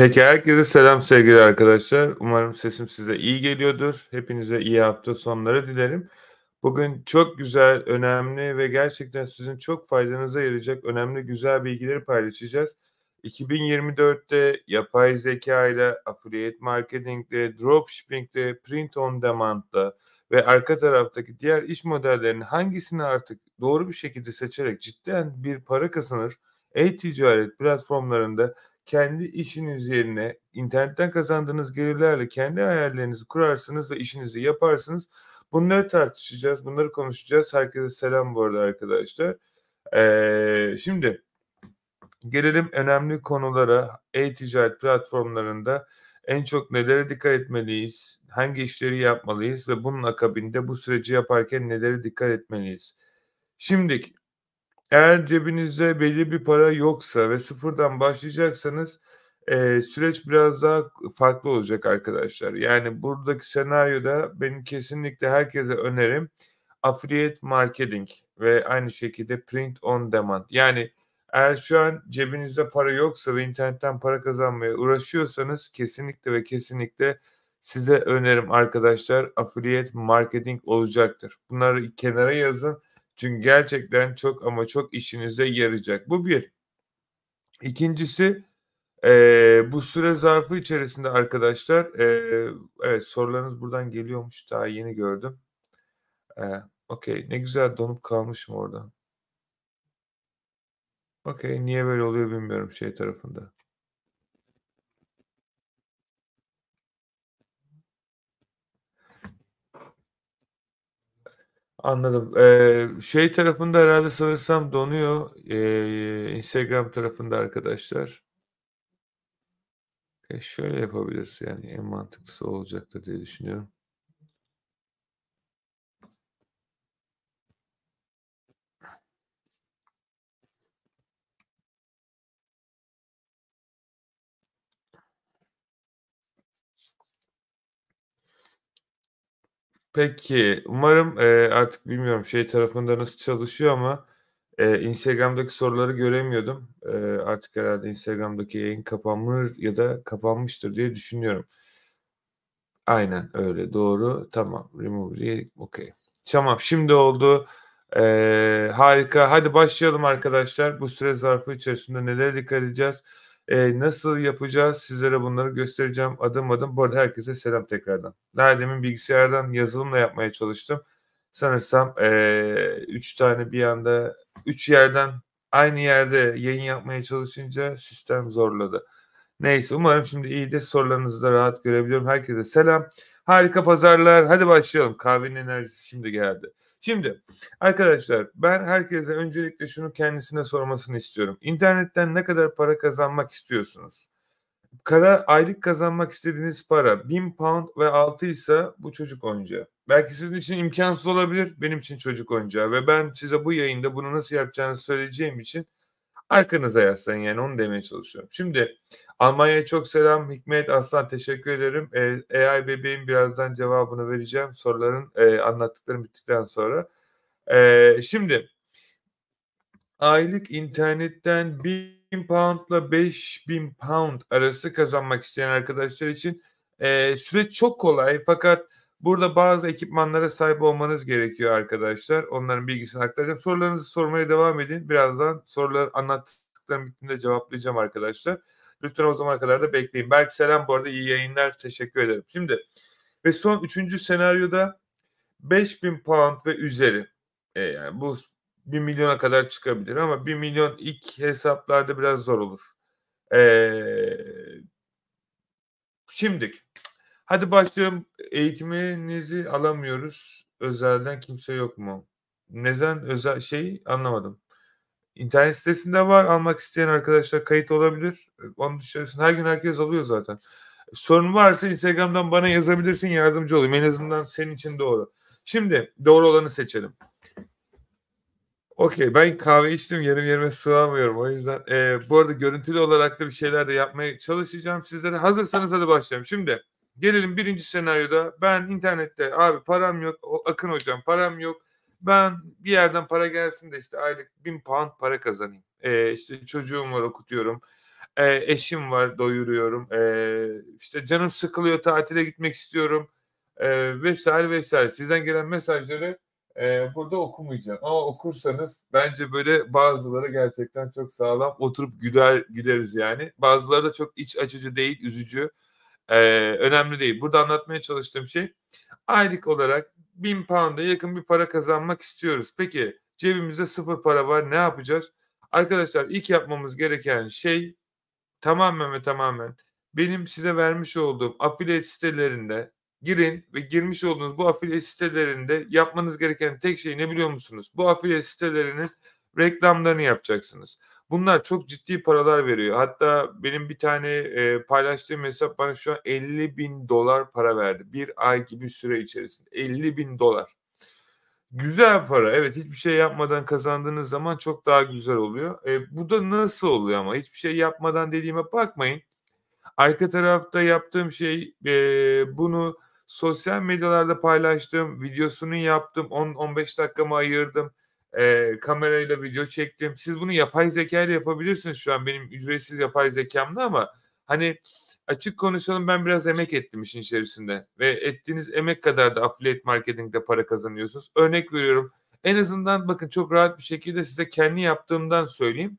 Peki herkese selam sevgili arkadaşlar. Umarım sesim size iyi geliyordur. Hepinize iyi hafta sonları dilerim. Bugün çok güzel, önemli ve gerçekten sizin çok faydanıza yarayacak önemli güzel bilgileri paylaşacağız. 2024'te yapay zeka ile affiliate marketing'de, dropshipping'de, print on demand'da ve arka taraftaki diğer iş modellerinin hangisini artık doğru bir şekilde seçerek cidden bir para kazanır, e-ticaret platformlarında kendi işiniz yerine internetten kazandığınız gelirlerle kendi hayallerinizi kurarsınız ve işinizi yaparsınız. Bunları tartışacağız, bunları konuşacağız. Herkese selam bu arada arkadaşlar. Ee, şimdi gelelim önemli konulara. E-ticaret platformlarında en çok nelere dikkat etmeliyiz? Hangi işleri yapmalıyız ve bunun akabinde bu süreci yaparken nelere dikkat etmeliyiz? Şimdi eğer cebinizde belli bir para yoksa ve sıfırdan başlayacaksanız e, süreç biraz daha farklı olacak arkadaşlar. Yani buradaki senaryoda benim kesinlikle herkese önerim affiliate marketing ve aynı şekilde print on demand. Yani eğer şu an cebinizde para yoksa ve internetten para kazanmaya uğraşıyorsanız kesinlikle ve kesinlikle size önerim arkadaşlar affiliate marketing olacaktır. Bunları kenara yazın çünkü gerçekten çok ama çok işinize yarayacak. Bu bir. İkincisi e, bu süre zarfı içerisinde arkadaşlar e, evet sorularınız buradan geliyormuş daha yeni gördüm. E, Okey ne güzel donup kalmışım orada. Okey niye böyle oluyor bilmiyorum şey tarafında. Anladım. Eee, şey tarafında herhalde sanırsam donuyor. Eee, Instagram tarafında arkadaşlar. E şöyle yapabiliriz yani en mantıklısı olacaktır diye düşünüyorum. Peki, umarım, eee, artık bilmiyorum şey tarafında nasıl çalışıyor ama, eee, Instagram'daki soruları göremiyordum. Eee, artık herhâlde Instagram'daki yayın kapanır ya da kapanmıştır diye düşünüyorum. Aynen öyle, doğru. Tamam, remove diye okay. Tamam, şimdi oldu. Eee, harika. Hadi başlayalım arkadaşlar. Bu süre zarfı içerisinde nelere dikkat edeceğiz? Eee, nasıl yapacağız? Sizlere bunları göstereceğim adım adım. Bu arada herkese selam tekrardan. Daha demin bilgisayardan yazılımla yapmaya çalıştım. Sanırsam eee 3 tane bir anda 3 yerden aynı yerde yayın yapmaya çalışınca sistem zorladı. Neyse umarım şimdi iyidir. Sorularınızı da rahat görebiliyorum. Herkese selam. Harika pazarlar. Hadi başlayalım. Kahvenin enerjisi şimdi geldi. Şimdi arkadaşlar ben herkese öncelikle şunu kendisine sormasını istiyorum. İnternetten ne kadar para kazanmak istiyorsunuz? Kara aylık kazanmak istediğiniz para 1000 pound ve altı ise bu çocuk oyuncağı. Belki sizin için imkansız olabilir, benim için çocuk oyuncağı ve ben size bu yayında bunu nasıl yapacağınızı söyleyeceğim için arkanıza yaslayın yani onu demeye çalışıyorum. Şimdi Almanya'ya çok selam Hikmet Aslan teşekkür ederim. E, AI bebeğin birazdan cevabını vereceğim soruların e, anlattıklarım bittikten sonra. E, şimdi aylık internetten 1000 pound ile 5000 pound arası kazanmak isteyen arkadaşlar için e, süreç çok kolay fakat burada bazı ekipmanlara sahip olmanız gerekiyor arkadaşlar. Onların bilgisini aktaracağım. Sorularınızı sormaya devam edin. Birazdan soruları anlattıklarım bittiğinde cevaplayacağım arkadaşlar. Lütfen o zamana kadar da bekleyin. Belki selam bu arada iyi yayınlar. Teşekkür ederim. Şimdi ve son üçüncü senaryoda 5000 pound ve üzeri. E, yani bu 1 milyona kadar çıkabilir ama 1 milyon ilk hesaplarda biraz zor olur. Ee, şimdi hadi başlayalım. Eğitiminizi alamıyoruz. Özelden kimse yok mu? Neden özel şey anlamadım. İnternet sitesinde var. Almak isteyen arkadaşlar kayıt olabilir. Onun dışarısında her gün herkes alıyor zaten. Sorun varsa Instagram'dan bana yazabilirsin. Yardımcı olayım. En azından senin için doğru. Şimdi doğru olanı seçelim. Okey ben kahve içtim yarım yerime sığamıyorum o yüzden. E, bu arada görüntülü olarak da bir şeyler de yapmaya çalışacağım sizlere. Hazırsanız hadi başlayalım. Şimdi gelelim birinci senaryoda ben internette abi param yok Akın hocam param yok. Ben bir yerden para gelsin de işte aylık bin pound para kazanayım. E, işte çocuğum var okutuyorum. Eee, eşim var, doyuruyorum. Eee, işte canım sıkılıyor, tatile gitmek istiyorum, eee, vs. vs. Sizden gelen mesajları, eee, burada okumayacağım ama okursanız bence böyle bazıları gerçekten çok sağlam oturup güler güleriz yani. Bazıları da çok iç açıcı değil, üzücü. Eee, önemli değil. Burada anlatmaya çalıştığım şey aylık olarak £1000'a yakın bir para kazanmak istiyoruz. Peki cebimizde sıfır para var, ne yapacağız? Arkadaşlar ilk yapmamız gereken şey tamamen ve tamamen benim size vermiş olduğum affiliate sitelerinde girin ve girmiş olduğunuz bu affiliate sitelerinde yapmanız gereken tek şey ne biliyor musunuz? Bu affiliate sitelerinin reklamlarını yapacaksınız. Bunlar çok ciddi paralar veriyor. Hatta benim bir tane, eee, paylaştığım hesap bana şu an $50.000 para verdi. 1 ay gibi süre içerisinde. $50.000 Güzel para. Evet, hiçbir şey yapmadan kazandığınız zaman çok daha güzel oluyor. Eee, bu da nasıl oluyor ama? Hiçbir şey yapmadan dediğime bakmayın. Arka tarafta yaptığım şey, eee, bunu sosyal medyalarda paylaştım, videosunu yaptım, 10-15 dakikamı ayırdım, eee, kamerayla video çektim. Siz bunu yapay zekâyla yapabilirsiniz şu an benim ücretsiz yapay zekâmla ama hani açık konuşalım ben biraz emek ettim işin içerisinde ve ettiğiniz emek kadar da affiliate marketing'de para kazanıyorsunuz. Örnek veriyorum, en azından bakın çok rahat bir şekilde size kendi yaptığımdan söyleyeyim.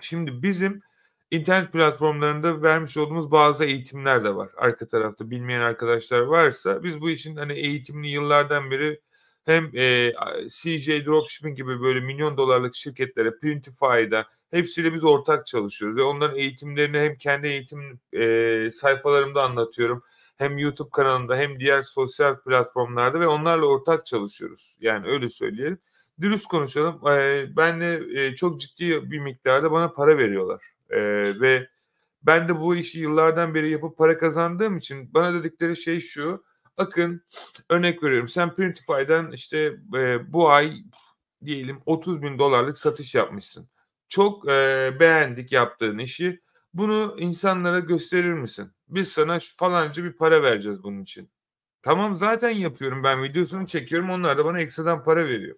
Şimdi bizim internet platformlarında vermiş olduğumuz bazı eğitimler de var arka tarafta. Bilmeyen arkadaşlar varsa biz bu işin hani eğitimini yıllardan beri hem, eee, CJ Dropshipping gibi böyle milyon dolarlık şirketlere, Printify'da hepsiyle biz ortak çalışıyoruz ve onların eğitimlerini hem kendi eğitim, eee, sayfalarımda anlatıyorum hem YouTube kanalımda hem diğer sosyal platformlarda ve onlarla ortak çalışıyoruz. Yani öyle söyleyelim. Dürüst konuşalım, eee, benle, eee, çok ciddi bir miktarda bana para veriyorlar, eee, ve ben de bu işi yıllardan beri yapıp para kazandığım için bana dedikleri şey şu: "Akın, örnek veriyorum, sen Printify'dan işte, eee, bu ay diyelim $30.000'lık satış yapmışsın. Çok, eee, beğendik yaptığın işi. Bunu insanlara gösterir misin? Biz sana şu falanca bir para vereceğiz bunun için." Tamam, zaten yapıyorum ben videosunu çekiyorum, onlar da bana ekstradan para veriyor.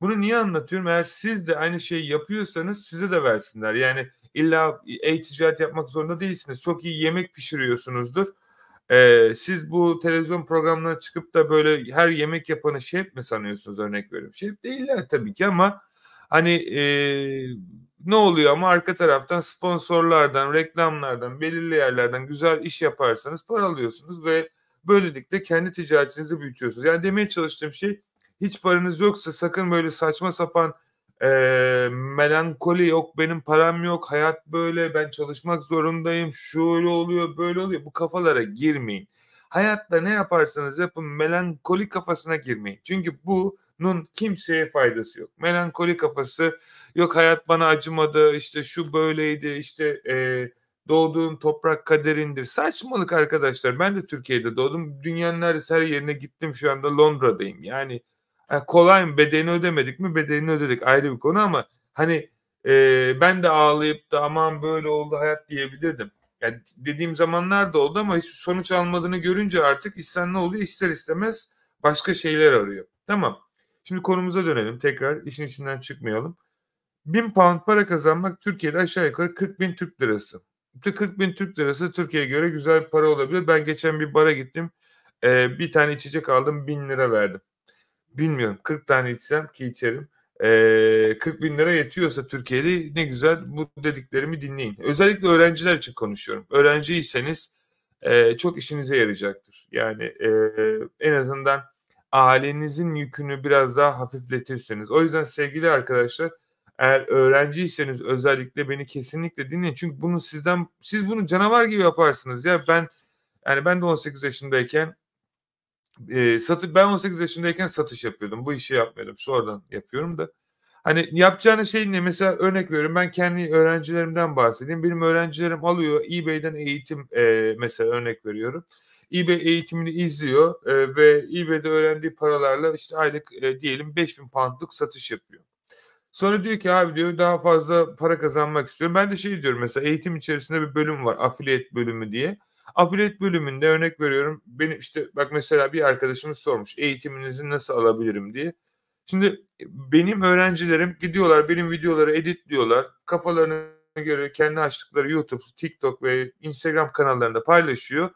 Bunu niye anlatıyorum? Eğer siz de aynı şeyi yapıyorsanız size de versinler. Yani illa e-ticaret yapmak zorunda değilsiniz. Çok iyi yemek pişiriyorsunuzdur. Eee, siz bu televizyon programlarına çıkıp da böyle her yemek yapanı şef mi sanıyorsunuz örnek veriyorum. Şef değiller tabii ki ama hani, eee, ne oluyor ama arka taraftan sponsorlardan, reklamlardan, belirli yerlerden güzel iş yaparsanız para alıyorsunuz ve böylelikle kendi ticaretinizi büyütüyorsunuz. Yani demeye çalıştığım şey hiç paranız yoksa sakın böyle saçma sapan, eee, melankoli, "Yok benim param yok, hayat böyle, ben çalışmak zorundayım, şöyle oluyor, böyle oluyor." Bu kafalara girmeyin. Hayatta ne yaparsanız yapın melankoli kafasına girmeyin. Çünkü bunun kimseye faydası yok. Melankoli kafası, "Yok hayat bana acımadı, işte şu böyleydi, işte, eee, doğduğun toprak kaderindir." Saçmalık arkadaşlar. Ben de Türkiye'de doğdum. Dünyanın her yerine gittim. Şu anda Londra'dayım. Yani, kolay mı? Bedelini ödemedik mi? Bedelini ödedik. Ayrı bir konu ama hani, eee, ben de ağlayıp da "Aman böyle oldu hayat." diyebilirdim. Yani dediğim zamanlar da oldu ama hiçbir sonuç almadığını görünce artık insan ne oluyor? İster istemez başka şeyler arıyor. Tamam. Şimdi konumuza dönelim tekrar, işin içinden çıkmayalım. £1000 para kazanmak Türkiye'de aşağı yukarı 40.000 Türk Lirası. İşte 40.000 Türk Lirası Türkiye'ye göre güzel bir para olabilir. Ben geçen bir bara gittim. Eee, bir tane içecek aldım, ₺1000 verdim. Bilmiyorum 40 tane içsem ki içerim, eee, £40.000 yetiyorsa Türkiye'de ne güzel bu dediklerimi dinleyin. Özellikle öğrenciler için konuşuyorum. Öğrenciyseniz, eee, çok işinize yarayacaktır. Yani, eee, en azından ailenizin yükünü biraz daha hafifletirsiniz. O yüzden sevgili arkadaşlar, eğer öğrenciyseniz özellikle beni kesinlikle dinleyin. Çünkü bunu sizden siz bunu canavar gibi yaparsınız ya. Ben, yani ben de 18 yaşındayken, eee, satı ben 18 yaşındayken satış yapıyordum. Bu işi yapmıyordum. Sonradan yapıyorum da. Hani yapacağınız şey ne? Mesela örnek veriyorum, ben kendi öğrencilerimden bahsedeyim. Benim öğrencilerim alıyor eBay'den eğitim, eee, mesela örnek veriyorum. eBay eğitimini izliyor, eee, ve eBay'de öğrendiği paralarla işte aylık, eee, diyelim £5.000'luk satış yapıyor. Sonra diyor ki "Abi" diyor "daha fazla para kazanmak istiyorum." Ben de şey diyorum mesela eğitim içerisinde bir bölüm var affiliate bölümü diye. Affiliate bölümünde örnek veriyorum, benim işte bak mesela bir arkadaşımız sormuş "Eğitiminizi nasıl alabilirim?" diye. Şimdi benim öğrencilerim gidiyorlar, benim videoları editliyorlar, kafalarına göre kendi açtıkları YouTube, TikTok ve Instagram kanallarında paylaşıyor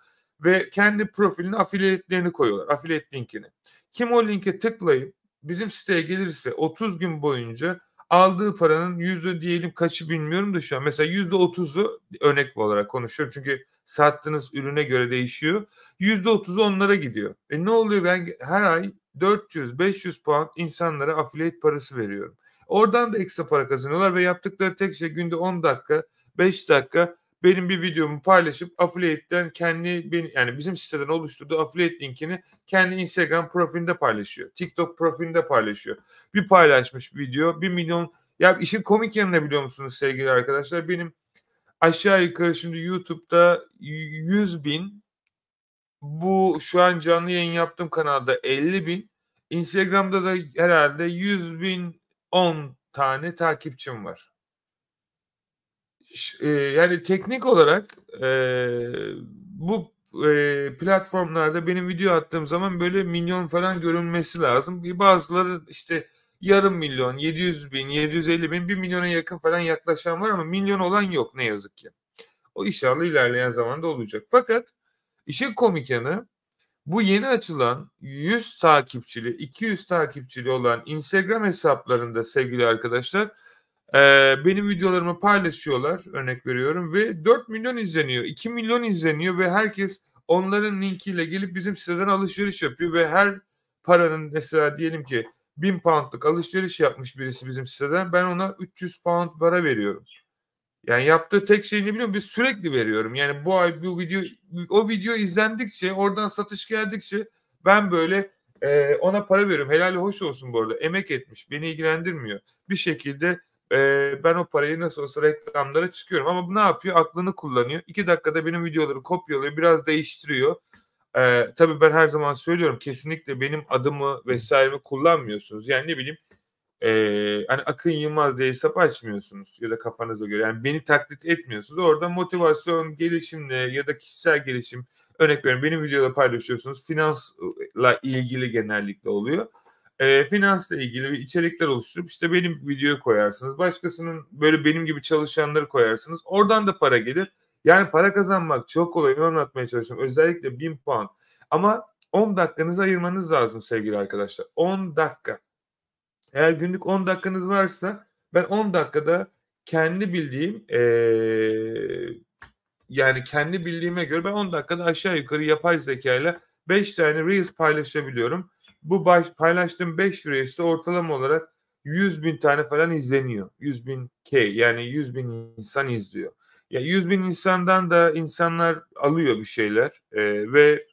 ve kendi profilini afiliyetlerini koyuyorlar. Afiliyet linkini. Kim o linke tıklayıp bizim siteye gelirse 30 gün boyunca aldığı paranın yüzde diyelim kaçı bilmiyorum da şu an mesela yüzde otuzu örnek olarak konuşuyorum çünkü sattığınız ürüne göre değişiyor. Yüzde otuzu onlara gidiyor. E ne oluyor ben her ay 400-500 pound insanlara afiliyet parası veriyorum. Oradan da ekstra para kazanıyorlar ve yaptıkları tek şey günde 10 dakika 5 dakika benim bir videomu paylaşıp affiliate'den kendi yani bizim siteden oluşturduğu affiliate linkini kendi Instagram profilinde paylaşıyor. TikTok profilinde paylaşıyor. Bir paylaşmış video 1 milyon ya işin komik yanını biliyor musunuz sevgili arkadaşlar? Benim aşağı yukarı şimdi YouTube'da 100 bin bu şu an canlı yayın yaptığım kanalda 50 bin Instagram'da da herhalde 100 bin 10 tane takipçim var e, yani teknik olarak e, bu e, platformlarda benim video attığım zaman böyle milyon falan görünmesi lazım. Bir bazıları işte yarım milyon, 700 bin, 750 bin, 1 milyona yakın falan yaklaşan var ama milyon olan yok ne yazık ki. O inşallah ilerleyen zamanda olacak. Fakat işin komik yanı bu yeni açılan 100 takipçili, 200 takipçili olan Instagram hesaplarında sevgili arkadaşlar ee, benim videolarımı paylaşıyorlar örnek veriyorum ve 4 milyon izleniyor 2 milyon izleniyor ve herkes onların linkiyle gelip bizim siteden alışveriş yapıyor ve her paranın mesela diyelim ki 1000 poundluk alışveriş yapmış birisi bizim siteden ben ona 300 pound para veriyorum. Yani yaptığı tek şey ne biliyorum biz sürekli veriyorum. Yani bu ay bu video o video izlendikçe oradan satış geldikçe ben böyle e, ona para veriyorum. Helal hoş olsun bu arada. Emek etmiş. Beni ilgilendirmiyor. Bir şekilde e, ben o parayı nasıl olsa reklamlara çıkıyorum. Ama bu ne yapıyor? Aklını kullanıyor. İki dakikada benim videoları kopyalıyor. Biraz değiştiriyor. E, tabii ben her zaman söylüyorum. Kesinlikle benim adımı vesairemi kullanmıyorsunuz. Yani ne bileyim e, hani Akın Yılmaz diye hesap açmıyorsunuz ya da kafanıza göre. Yani beni taklit etmiyorsunuz. Orada motivasyon, gelişimle ya da kişisel gelişim örnek veriyorum benim videoda paylaşıyorsunuz. Finansla ilgili genellikle oluyor e, finansla ilgili içerikler oluşturup işte benim videoyu koyarsınız. Başkasının böyle benim gibi çalışanları koyarsınız. Oradan da para gelir. Yani para kazanmak çok kolay. Onu anlatmaya çalışıyorum. Özellikle 1000 puan. Ama 10 dakikanızı ayırmanız lazım sevgili arkadaşlar. 10 dakika. Eğer günlük 10 dakikanız varsa ben 10 dakikada kendi bildiğim ee, yani kendi bildiğime göre ben 10 dakikada aşağı yukarı yapay zeka ile 5 tane Reels paylaşabiliyorum bu baş, paylaştığım 5 Reels'te ortalama olarak 100 bin tane falan izleniyor. 100 bin K yani 100 bin insan izliyor. Ya 100 bin insandan da insanlar alıyor bir şeyler ee, ve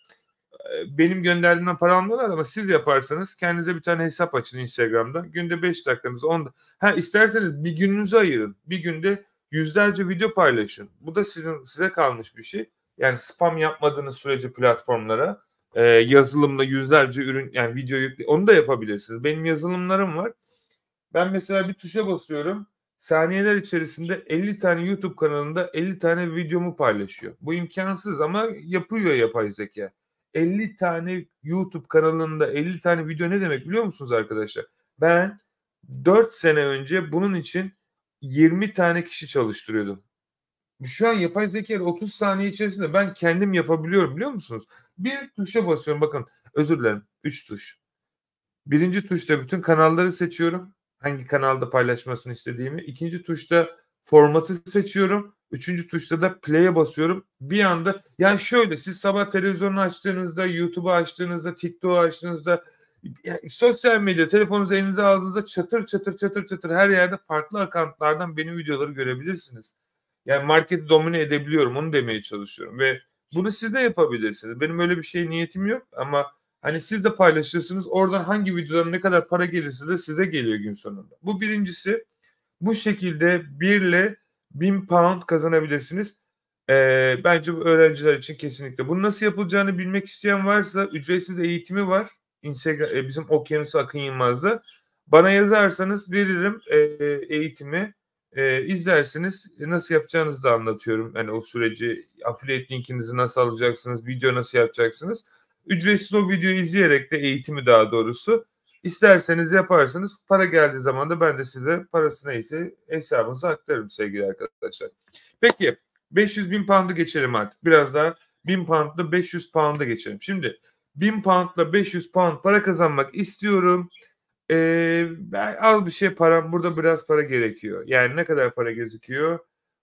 benim gönderdiğimden para almıyorlar ama siz yaparsanız kendinize bir tane hesap açın Instagram'da. Günde 5 dakikanız 10 ha isterseniz bir gününüzü ayırın. Bir günde yüzlerce video paylaşın. Bu da sizin size kalmış bir şey. Yani spam yapmadığınız sürece platformlara e, yazılımla yüzlerce ürün yani video yükle onu da yapabilirsiniz. Benim yazılımlarım var. Ben mesela bir tuşa basıyorum. Saniyeler içerisinde 50 tane YouTube kanalında 50 tane videomu paylaşıyor. Bu imkansız ama yapıyor yapay zeka. 50 tane YouTube kanalında 50 tane video ne demek biliyor musunuz arkadaşlar? Ben 4 sene önce bunun için 20 tane kişi çalıştırıyordum. Şu an yapay zeka 30 saniye içerisinde ben kendim yapabiliyorum biliyor musunuz? Bir tuşa basıyorum bakın özür dilerim 3 tuş. Birinci tuşta bütün kanalları seçiyorum. Hangi kanalda paylaşmasını istediğimi. İkinci tuşta formatı seçiyorum. Üçüncü tuşta da play'e basıyorum. Bir anda yani şöyle siz sabah televizyonu açtığınızda, YouTube'u açtığınızda, TikTok'u açtığınızda yani sosyal medya telefonunuzu elinize aldığınızda çatır çatır çatır çatır her yerde farklı akantlardan benim videoları görebilirsiniz. Yani marketi domine edebiliyorum onu demeye çalışıyorum ve bunu siz de yapabilirsiniz. Benim öyle bir şey niyetim yok ama hani siz de paylaşırsınız. Oradan hangi videodan ne kadar para gelirse de size geliyor gün sonunda. Bu birincisi. Bu şekilde 1 ile 1000 pound kazanabilirsiniz. Ee, bence bu öğrenciler için kesinlikle. Bunu nasıl yapılacağını bilmek isteyen varsa ücretsiz eğitimi var. Instagram, e, bizim Okyanus Akın Yılmaz'da. Bana yazarsanız veririm e, eğitimi e, izlersiniz. Nasıl yapacağınızı da anlatıyorum. Yani o süreci affiliate linkinizi nasıl alacaksınız, video nasıl yapacaksınız. Ücretsiz o videoyu izleyerek de eğitimi daha doğrusu İsterseniz yaparsınız. Para geldiği zaman da ben de size parası neyse hesabınıza aktarırım sevgili arkadaşlar. Peki 500 bin pound'u geçelim artık. Biraz daha 1000 pound'la 500 pound'a geçelim. Şimdi 1000 pound'la 500 pound para kazanmak istiyorum. Ee, ben az bir şey param burada biraz para gerekiyor. Yani ne kadar para gözüküyor?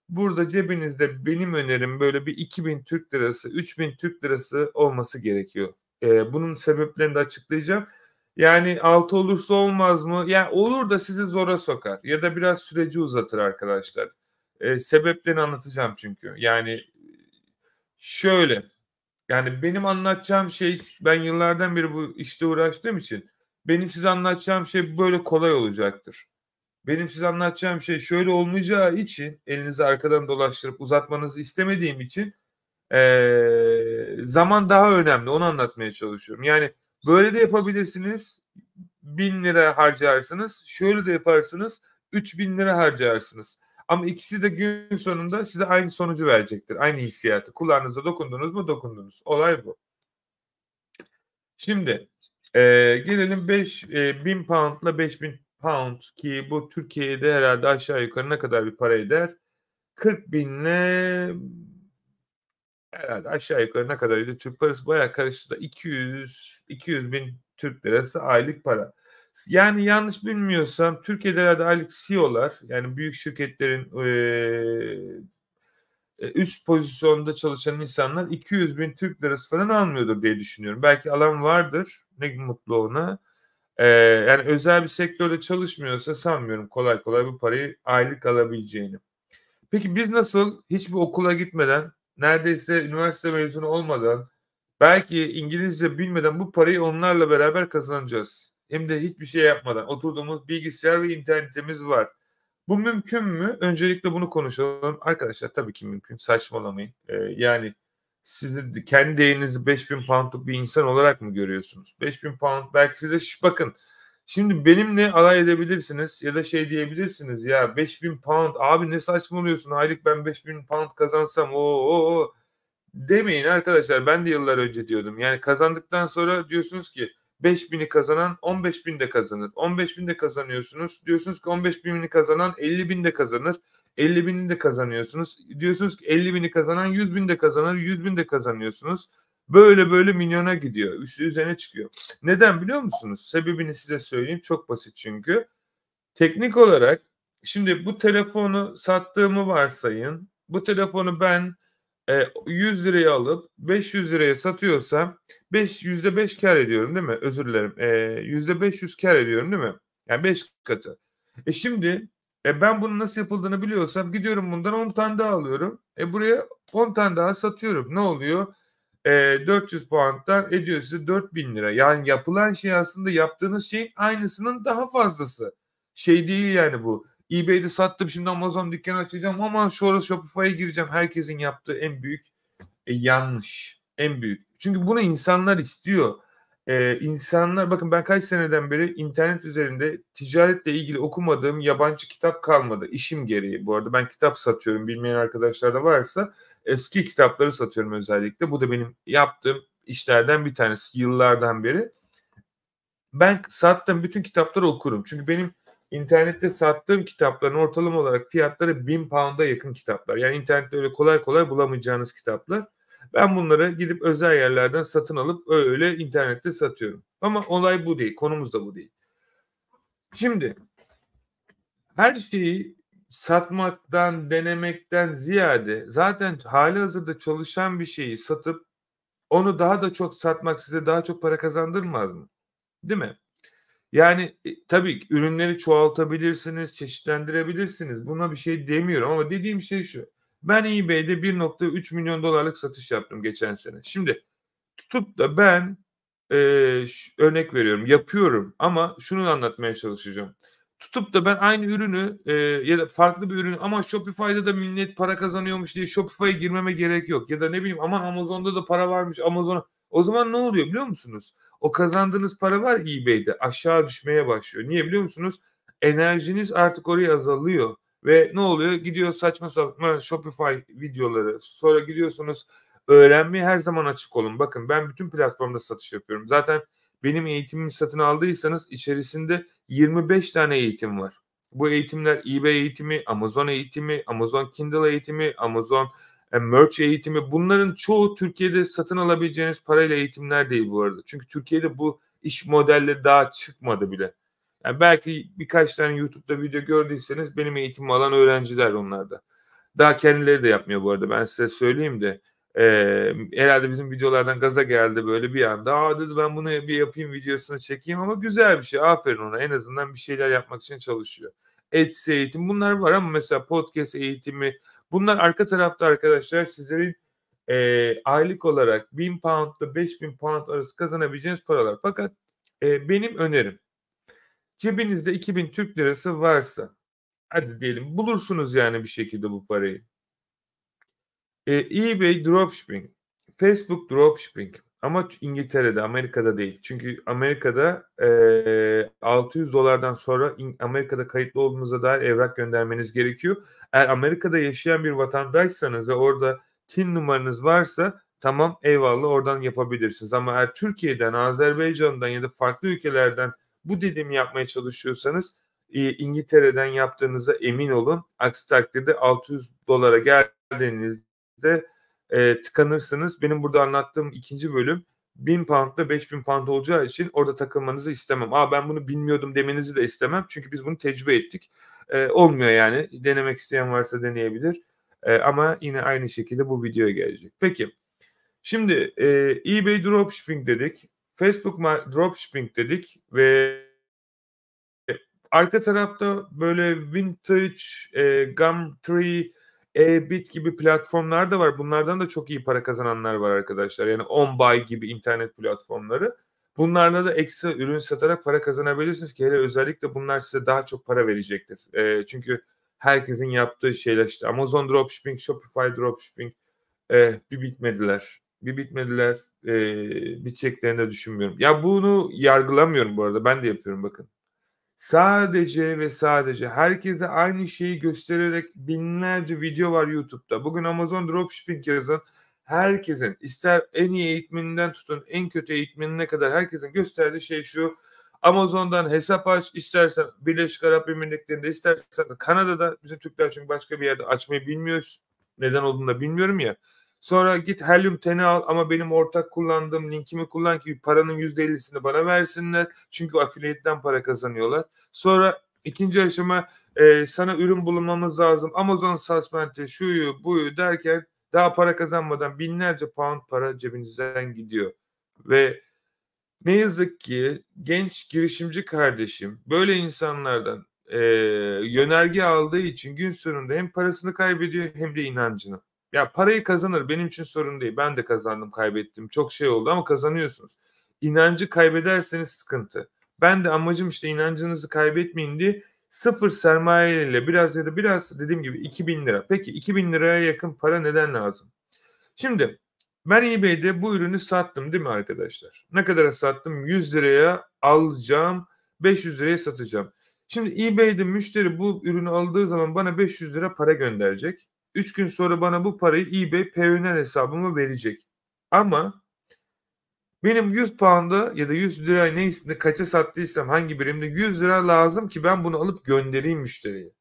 Burada cebinizde benim önerim böyle bir 2000 Türk lirası, 3000 Türk lirası olması gerekiyor. Ee, bunun sebeplerini de açıklayacağım. Yani altı olursa olmaz mı? Yani olur da sizi zora sokar ya da biraz süreci uzatır arkadaşlar. Ee, sebeplerini anlatacağım çünkü. Yani şöyle yani benim anlatacağım şey ben yıllardan beri bu işte uğraştığım için benim size anlatacağım şey böyle kolay olacaktır. Benim size anlatacağım şey şöyle olmayacağı için elinizi arkadan dolaştırıp uzatmanızı istemediğim için ee, zaman daha önemli. Onu anlatmaya çalışıyorum. Yani böyle de yapabilirsiniz. Bin lira harcarsınız. Şöyle de yaparsınız. Üç bin lira harcarsınız. Ama ikisi de gün sonunda size aynı sonucu verecektir. Aynı hissiyatı. Kulağınıza dokundunuz mu dokundunuz. Olay bu. Şimdi e, gelelim 5 e, 1000 poundla 5000 pound ki bu Türkiye'de herhalde aşağı yukarı ne kadar bir para eder? 40 binle herhalde aşağı yukarı ne kadarıydı? Türk parası bayağı karıştı da 200 200 bin Türk lirası aylık para. Yani yanlış bilmiyorsam Türkiye'de herhalde aylık CEO'lar yani büyük şirketlerin e, üst pozisyonda çalışan insanlar 200 bin Türk lirası falan almıyordur diye düşünüyorum. Belki alan vardır. Ne mutlu ona. Ee, yani özel bir sektörde çalışmıyorsa sanmıyorum kolay kolay bu parayı aylık alabileceğini. Peki biz nasıl hiçbir okula gitmeden neredeyse üniversite mezunu olmadan belki İngilizce bilmeden bu parayı onlarla beraber kazanacağız. Hem de hiçbir şey yapmadan oturduğumuz bilgisayar ve internetimiz var. Bu mümkün mü? Öncelikle bunu konuşalım. Arkadaşlar tabii ki mümkün. Saçmalamayın. Ee, yani siz kendi değerinizi 5000 poundluk bir insan olarak mı görüyorsunuz? 5000 pound belki size şu bakın. Şimdi benimle alay edebilirsiniz ya da şey diyebilirsiniz ya 5000 pound abi ne saçmalıyorsun aylık ben 5000 pound kazansam o demeyin arkadaşlar ben de yıllar önce diyordum. Yani kazandıktan sonra diyorsunuz ki 5 bini kazanan 15 bin de kazanır. 15 bin de kazanıyorsunuz. Diyorsunuz ki 15 bini kazanan 50 bin de kazanır. 50 bini de kazanıyorsunuz. Diyorsunuz ki 50 bini kazanan 100 bin de kazanır. 100 bin de kazanıyorsunuz. Böyle böyle milyona gidiyor. Üstü üzerine çıkıyor. Neden biliyor musunuz? Sebebini size söyleyeyim. Çok basit çünkü. Teknik olarak şimdi bu telefonu sattığımı varsayın. Bu telefonu ben 100 e, liraya alıp 500 liraya satıyorsam 5 yüzde 5 kar ediyorum değil mi? Özür dilerim. E, yüzde 500 kar ediyorum değil mi? Yani 5 katı. E şimdi e ben bunun nasıl yapıldığını biliyorsam gidiyorum bundan 10 tane daha alıyorum. E buraya 10 tane daha satıyorum. Ne oluyor? E, 400 puandan ediyor size 4000 lira. Yani yapılan şey aslında yaptığınız şeyin aynısının daha fazlası. Şey değil yani bu eBay'de sattım şimdi Amazon dükkanı açacağım ama sonra Shopify'a gireceğim. Herkesin yaptığı en büyük e, yanlış. En büyük. Çünkü bunu insanlar istiyor. Ee, insanlar bakın ben kaç seneden beri internet üzerinde ticaretle ilgili okumadığım yabancı kitap kalmadı. İşim gereği bu arada ben kitap satıyorum bilmeyen arkadaşlar da varsa eski kitapları satıyorum özellikle. Bu da benim yaptığım işlerden bir tanesi yıllardan beri. Ben sattığım bütün kitapları okurum. Çünkü benim internette sattığım kitapların ortalama olarak fiyatları 1000 pound'a yakın kitaplar. Yani internette öyle kolay kolay bulamayacağınız kitaplar. Ben bunları gidip özel yerlerden satın alıp öyle internette satıyorum. Ama olay bu değil. Konumuz da bu değil. Şimdi her şeyi satmaktan, denemekten ziyade zaten hali hazırda çalışan bir şeyi satıp onu daha da çok satmak size daha çok para kazandırmaz mı? Değil mi? Yani e, tabii ürünleri çoğaltabilirsiniz, çeşitlendirebilirsiniz. Buna bir şey demiyorum ama dediğim şey şu. Ben eBay'de 1.3 milyon dolarlık satış yaptım geçen sene. Şimdi tutup da ben e, örnek veriyorum yapıyorum ama şunu anlatmaya çalışacağım. Tutup da ben aynı ürünü e, ya da farklı bir ürün ama Shopify'da da millet para kazanıyormuş diye Shopify'a girmeme gerek yok. Ya da ne bileyim aman Amazon'da da para varmış Amazon'a. O zaman ne oluyor biliyor musunuz? O kazandığınız para var eBay'de aşağı düşmeye başlıyor. Niye biliyor musunuz? Enerjiniz artık oraya azalıyor. Ve ne oluyor? Gidiyor saçma sapan Shopify videoları. Sonra gidiyorsunuz öğrenmeye her zaman açık olun. Bakın ben bütün platformda satış yapıyorum. Zaten benim eğitimimi satın aldıysanız içerisinde 25 tane eğitim var. Bu eğitimler eBay eğitimi, Amazon eğitimi, Amazon Kindle eğitimi, Amazon e, Merch eğitimi bunların çoğu Türkiye'de satın alabileceğiniz parayla eğitimler değil bu arada. Çünkü Türkiye'de bu iş modelleri daha çıkmadı bile. Yani belki birkaç tane YouTube'da video gördüyseniz benim eğitimimi alan öğrenciler onlarda. Daha kendileri de yapmıyor bu arada ben size söyleyeyim de. Ee, herhalde bizim videolardan gaza geldi böyle bir anda. Aa dedi ben bunu bir yapayım videosunu çekeyim ama güzel bir şey. Aferin ona en azından bir şeyler yapmak için çalışıyor. Etsy eğitim bunlar var ama mesela podcast eğitimi bunlar arka tarafta arkadaşlar sizlerin e, aylık olarak 1000 pound ile 5000 pound arası kazanabileceğiniz paralar. Fakat e, benim önerim cebinizde 2000 Türk lirası varsa hadi diyelim bulursunuz yani bir şekilde bu parayı. E, eBay dropshipping, Facebook dropshipping ama İngiltere'de, Amerika'da değil. Çünkü Amerika'da e, 600 dolardan sonra Amerika'da kayıtlı olduğunuza dair evrak göndermeniz gerekiyor. Eğer Amerika'da yaşayan bir vatandaşsanız ve orada TIN numaranız varsa tamam eyvallah oradan yapabilirsiniz. Ama eğer Türkiye'den, Azerbaycan'dan ya da farklı ülkelerden bu dediğimi yapmaya çalışıyorsanız e, İngiltere'den yaptığınıza emin olun. Aksi takdirde 600 dolara geldiğinizde e, tıkanırsınız. Benim burada anlattığım ikinci bölüm 1000 pound ile 5000 pound olacağı için orada takılmanızı istemem. Aa ben bunu bilmiyordum demenizi de istemem. Çünkü biz bunu tecrübe ettik. E, olmuyor yani. Denemek isteyen varsa deneyebilir. E, ama yine aynı şekilde bu videoya gelecek. Peki. Şimdi e, eBay dropshipping dedik. Facebook dropshipping dedik ve arka tarafta böyle vintage, e, Gumtree, e-bit gibi platformlar da var. Bunlardan da çok iyi para kazananlar var arkadaşlar. Yani OnBuy gibi internet platformları. Bunlarla da ekstra ürün satarak para kazanabilirsiniz ki hele özellikle bunlar size daha çok para verecektir. E, çünkü herkesin yaptığı şeyler işte Amazon dropshipping, Shopify dropshipping e, bir bitmediler. Bir bitmediler. E, biteceklerini de düşünmüyorum. Ya bunu yargılamıyorum bu arada. Ben de yapıyorum bakın. Sadece ve sadece herkese aynı şeyi göstererek binlerce video var YouTube'da. Bugün Amazon Dropshipping yazın. Herkesin ister en iyi eğitmeninden tutun en kötü eğitmenine kadar herkesin gösterdiği şey şu. Amazon'dan hesap aç istersen Birleşik Arap Emirlikleri'nde istersen Kanada'da bizim Türkler çünkü başka bir yerde açmayı bilmiyoruz. Neden olduğunu da bilmiyorum ya. Sonra git Helium teni al ama benim ortak kullandığım linkimi kullan ki paranın %50'sini bana versinler. Çünkü affiliate'den para kazanıyorlar. Sonra ikinci aşama e, sana ürün bulunmamız lazım. Amazon suspend'i şuyu buyu derken daha para kazanmadan binlerce pound para cebinizden gidiyor. Ve ne yazık ki genç girişimci kardeşim böyle insanlardan e, yönerge aldığı için gün sonunda hem parasını kaybediyor hem de inancını. Ya parayı kazanır benim için sorun değil. Ben de kazandım kaybettim. Çok şey oldu ama kazanıyorsunuz. İnancı kaybederseniz sıkıntı. Ben de amacım işte inancınızı kaybetmeyin diye sıfır sermaye ile biraz ya da biraz dediğim gibi 2000 lira. Peki 2000 liraya yakın para neden lazım? Şimdi ben eBay'de bu ürünü sattım değil mi arkadaşlar? Ne kadar sattım? 100 liraya alacağım, 500 liraya satacağım. Şimdi eBay'de müşteri bu ürünü aldığı zaman bana 500 lira para gönderecek. 3 gün sonra bana bu parayı eBay Payoneer hesabıma verecek. Ama benim 100 pound'a ya da 100 lira neyse kaça sattıysam hangi birimde 100 lira lazım ki ben bunu alıp göndereyim müşteriye.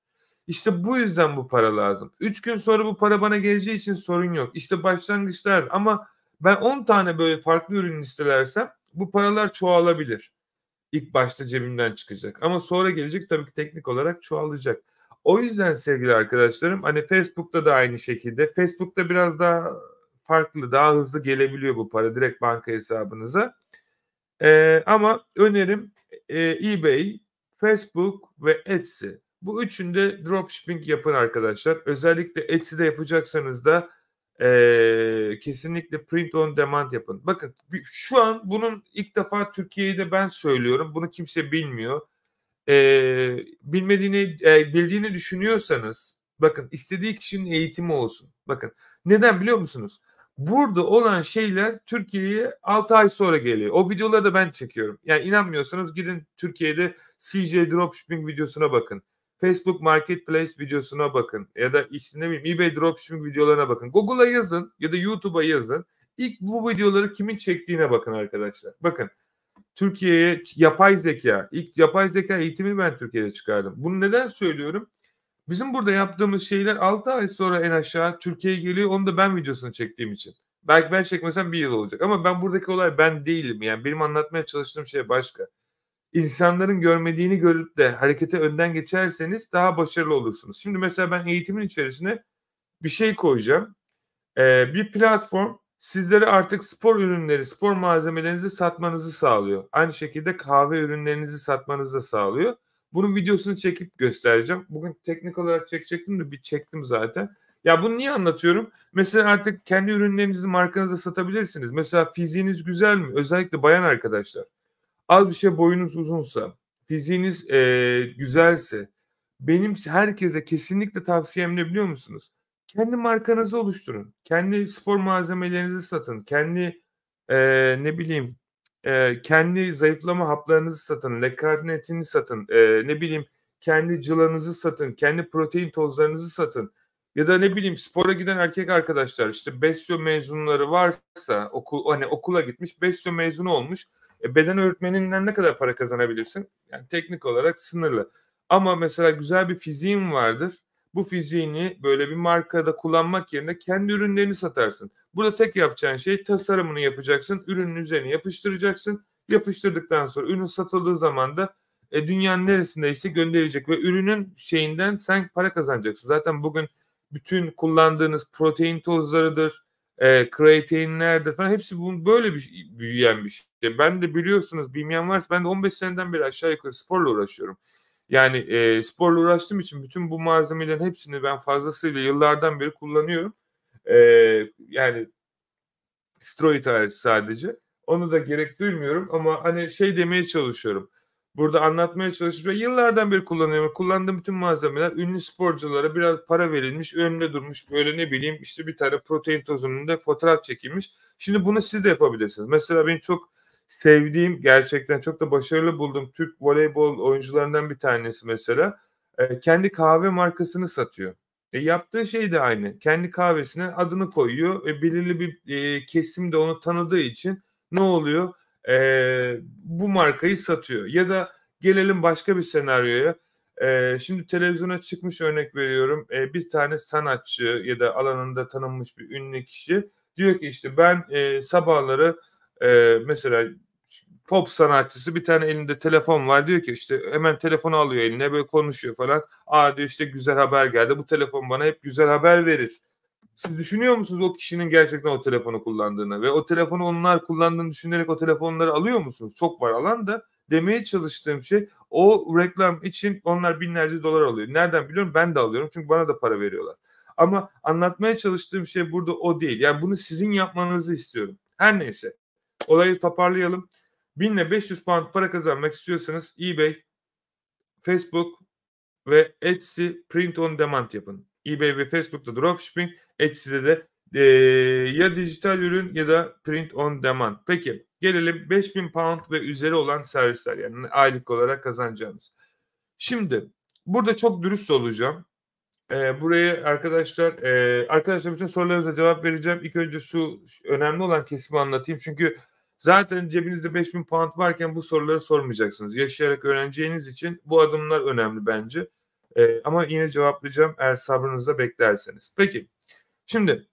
İşte bu yüzden bu para lazım. 3 gün sonra bu para bana geleceği için sorun yok. İşte başlangıçlar ama ben 10 tane böyle farklı ürün listelersem bu paralar çoğalabilir. İlk başta cebimden çıkacak. Ama sonra gelecek tabii ki teknik olarak çoğalacak. O yüzden sevgili arkadaşlarım hani Facebook'ta da aynı şekilde. Facebook'ta biraz daha farklı, daha hızlı gelebiliyor bu para direkt banka hesabınıza. Ee, ama önerim e, eBay, Facebook ve Etsy. Bu üçünde dropshipping yapın arkadaşlar. Özellikle Etsy'de yapacaksanız da e, kesinlikle print on demand yapın. Bakın şu an bunun ilk defa Türkiye'de ben söylüyorum. Bunu kimse bilmiyor e, bilmediğini e, bildiğini düşünüyorsanız bakın istediği kişinin eğitimi olsun. Bakın neden biliyor musunuz? Burada olan şeyler Türkiye'ye 6 ay sonra geliyor. O videoları da ben çekiyorum. Yani inanmıyorsanız gidin Türkiye'de CJ Dropshipping videosuna bakın. Facebook Marketplace videosuna bakın. Ya da işte ne bileyim eBay Dropshipping videolarına bakın. Google'a yazın ya da YouTube'a yazın. İlk bu videoları kimin çektiğine bakın arkadaşlar. Bakın Türkiye'ye yapay zeka, ilk yapay zeka eğitimini ben Türkiye'de çıkardım. Bunu neden söylüyorum? Bizim burada yaptığımız şeyler 6 ay sonra en aşağı Türkiye'ye geliyor. Onu da ben videosunu çektiğim için. Belki ben çekmesem bir yıl olacak. Ama ben buradaki olay ben değilim. Yani benim anlatmaya çalıştığım şey başka. İnsanların görmediğini görüp de harekete önden geçerseniz daha başarılı olursunuz. Şimdi mesela ben eğitimin içerisine bir şey koyacağım. Ee, bir platform sizlere artık spor ürünleri, spor malzemelerinizi satmanızı sağlıyor. Aynı şekilde kahve ürünlerinizi satmanızı da sağlıyor. Bunun videosunu çekip göstereceğim. Bugün teknik olarak çekecektim de bir çektim zaten. Ya bunu niye anlatıyorum? Mesela artık kendi ürünlerinizi markanıza satabilirsiniz. Mesela fiziğiniz güzel mi? Özellikle bayan arkadaşlar. Az bir şey boyunuz uzunsa, fiziğiniz e, güzelse, benim herkese kesinlikle tavsiyem ne biliyor musunuz? Kendi markanızı oluşturun. Kendi spor malzemelerinizi satın. Kendi e, ne bileyim e, kendi zayıflama haplarınızı satın. Lekarnetini satın. E, ne bileyim kendi cılanızı satın. Kendi protein tozlarınızı satın. Ya da ne bileyim spora giden erkek arkadaşlar işte Besyo mezunları varsa okul hani okula gitmiş Besyo mezunu olmuş. E, beden öğretmeninden ne kadar para kazanabilirsin? Yani teknik olarak sınırlı. Ama mesela güzel bir fiziğin vardır. Bu fiziğini böyle bir markada kullanmak yerine kendi ürünlerini satarsın. Burada tek yapacağın şey tasarımını yapacaksın. Ürünün üzerine yapıştıracaksın. Yapıştırdıktan sonra ürün satıldığı zaman da e, dünyanın neresindeyse gönderecek ve ürünün şeyinden sen para kazanacaksın. Zaten bugün bütün kullandığınız protein tozlarıdır, e, kreatinlerdir falan hepsi bu böyle bir büyüyen bir şey. Ben de biliyorsunuz bilmeyen varsa ben de 15 seneden beri aşağı yukarı sporla uğraşıyorum. Yani e, sporla uğraştığım için bütün bu malzemelerin hepsini ben fazlasıyla yıllardan beri kullanıyorum. E, yani steroid sadece. Onu da gerek duymuyorum ama hani şey demeye çalışıyorum burada anlatmaya çalışıp yıllardan beri kullanıyorum. Kullandığım bütün malzemeler ünlü sporculara biraz para verilmiş, önünde durmuş böyle ne bileyim işte bir tane protein tozunun da fotoğraf çekilmiş. Şimdi bunu siz de yapabilirsiniz. Mesela benim çok sevdiğim gerçekten çok da başarılı bulduğum Türk voleybol oyuncularından bir tanesi mesela e, kendi kahve markasını satıyor. E, yaptığı şey de aynı. Kendi kahvesine adını koyuyor. E, belirli bir e, kesim de onu tanıdığı için ne oluyor? e, bu markayı satıyor. Ya da gelelim başka bir senaryoya. E, şimdi televizyona çıkmış örnek veriyorum. E, bir tane sanatçı ya da alanında tanınmış bir ünlü kişi diyor ki işte ben e, sabahları e, mesela pop sanatçısı bir tane elinde telefon var diyor ki işte hemen telefonu alıyor eline böyle konuşuyor falan. Aa diyor işte güzel haber geldi bu telefon bana hep güzel haber verir. Siz düşünüyor musunuz o kişinin gerçekten o telefonu kullandığını ve o telefonu onlar kullandığını düşünerek o telefonları alıyor musunuz? Çok var alan da demeye çalıştığım şey o reklam için onlar binlerce dolar alıyor. Nereden biliyorum? Ben de alıyorum çünkü bana da para veriyorlar. Ama anlatmaya çalıştığım şey burada o değil. Yani bunu sizin yapmanızı istiyorum. Her neyse. Olayı toparlayalım. 1000 ile 500 pound para kazanmak istiyorsanız eBay, Facebook ve Etsy print on demand yapın eBay ve Facebook'ta dropshipping, Etsy'de de e, ya dijital ürün ya da print on demand. Peki gelelim 5000 pound ve üzeri olan servisler yani aylık olarak kazanacağımız. Şimdi burada çok dürüst olacağım. E, buraya arkadaşlar e, arkadaşlar bütün sorularınıza cevap vereceğim. İlk önce şu önemli olan kesimi anlatayım. Çünkü zaten cebinizde 5000 pound varken bu soruları sormayacaksınız. Yaşayarak öğreneceğiniz için bu adımlar önemli bence. E, ama yine cevaplayacağım eğer sabrınızla beklerseniz. Peki şimdi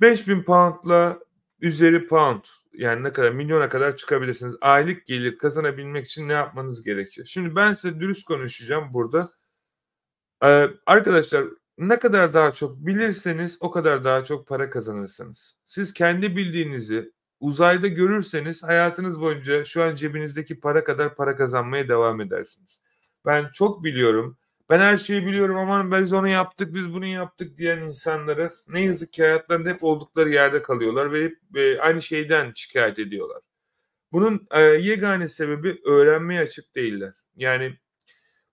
5000 poundla üzeri pound yani ne kadar milyona kadar çıkabilirsiniz. Aylık gelir kazanabilmek için ne yapmanız gerekiyor? Şimdi ben size dürüst konuşacağım burada. Ee, arkadaşlar ne kadar daha çok bilirseniz o kadar daha çok para kazanırsınız. Siz kendi bildiğinizi uzayda görürseniz hayatınız boyunca şu an cebinizdeki para kadar para kazanmaya devam edersiniz. Ben çok biliyorum ben her şeyi biliyorum ama biz onu yaptık biz bunu yaptık diyen insanları ne yazık ki hayatlarında hep oldukları yerde kalıyorlar ve hep e, aynı şeyden şikayet ediyorlar. Bunun e, yegane sebebi öğrenmeye açık değiller. Yani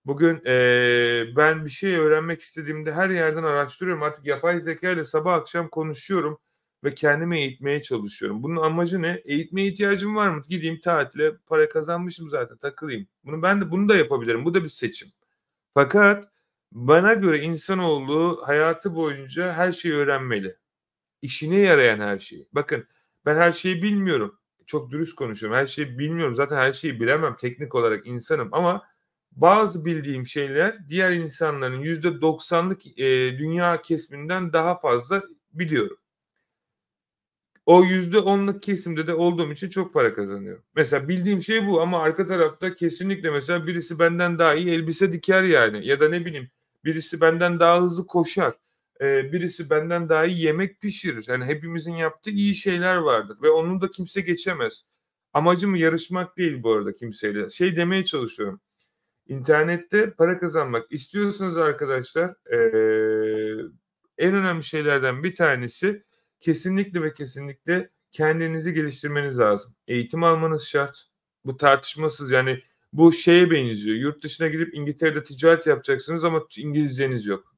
bugün e, ben bir şey öğrenmek istediğimde her yerden araştırıyorum. Artık yapay zeka ile sabah akşam konuşuyorum ve kendimi eğitmeye çalışıyorum. Bunun amacı ne? Eğitmeye ihtiyacım var mı? Gideyim tatile, para kazanmışım zaten takılayım. Bunu ben de bunu da yapabilirim. Bu da bir seçim. Fakat bana göre insanoğlu hayatı boyunca her şeyi öğrenmeli. İşine yarayan her şeyi. Bakın ben her şeyi bilmiyorum. çok dürüst konuşuyorum. Her şeyi bilmiyorum. Zaten her şeyi bilemem. Teknik olarak insanım ama bazı bildiğim şeyler diğer insanların yüzde doksanlık dünya kesiminden daha fazla biliyorum. O yüzde onluk kesimde de olduğum için çok para kazanıyorum. Mesela bildiğim şey bu ama arka tarafta kesinlikle mesela birisi benden daha iyi elbise diker yani ya da ne bileyim birisi benden daha hızlı koşar. Ee, birisi benden daha iyi yemek pişirir. Yani hepimizin yaptığı iyi şeyler vardır ve onu da kimse geçemez. Amacım yarışmak değil bu arada kimseyle. Şey demeye çalışıyorum. İnternette para kazanmak istiyorsanız arkadaşlar ee, en önemli şeylerden bir tanesi kesinlikle ve kesinlikle kendinizi geliştirmeniz lazım. Eğitim almanız şart. Bu tartışmasız yani bu şeye benziyor. Yurt dışına gidip İngiltere'de ticaret yapacaksınız ama İngilizceniz yok.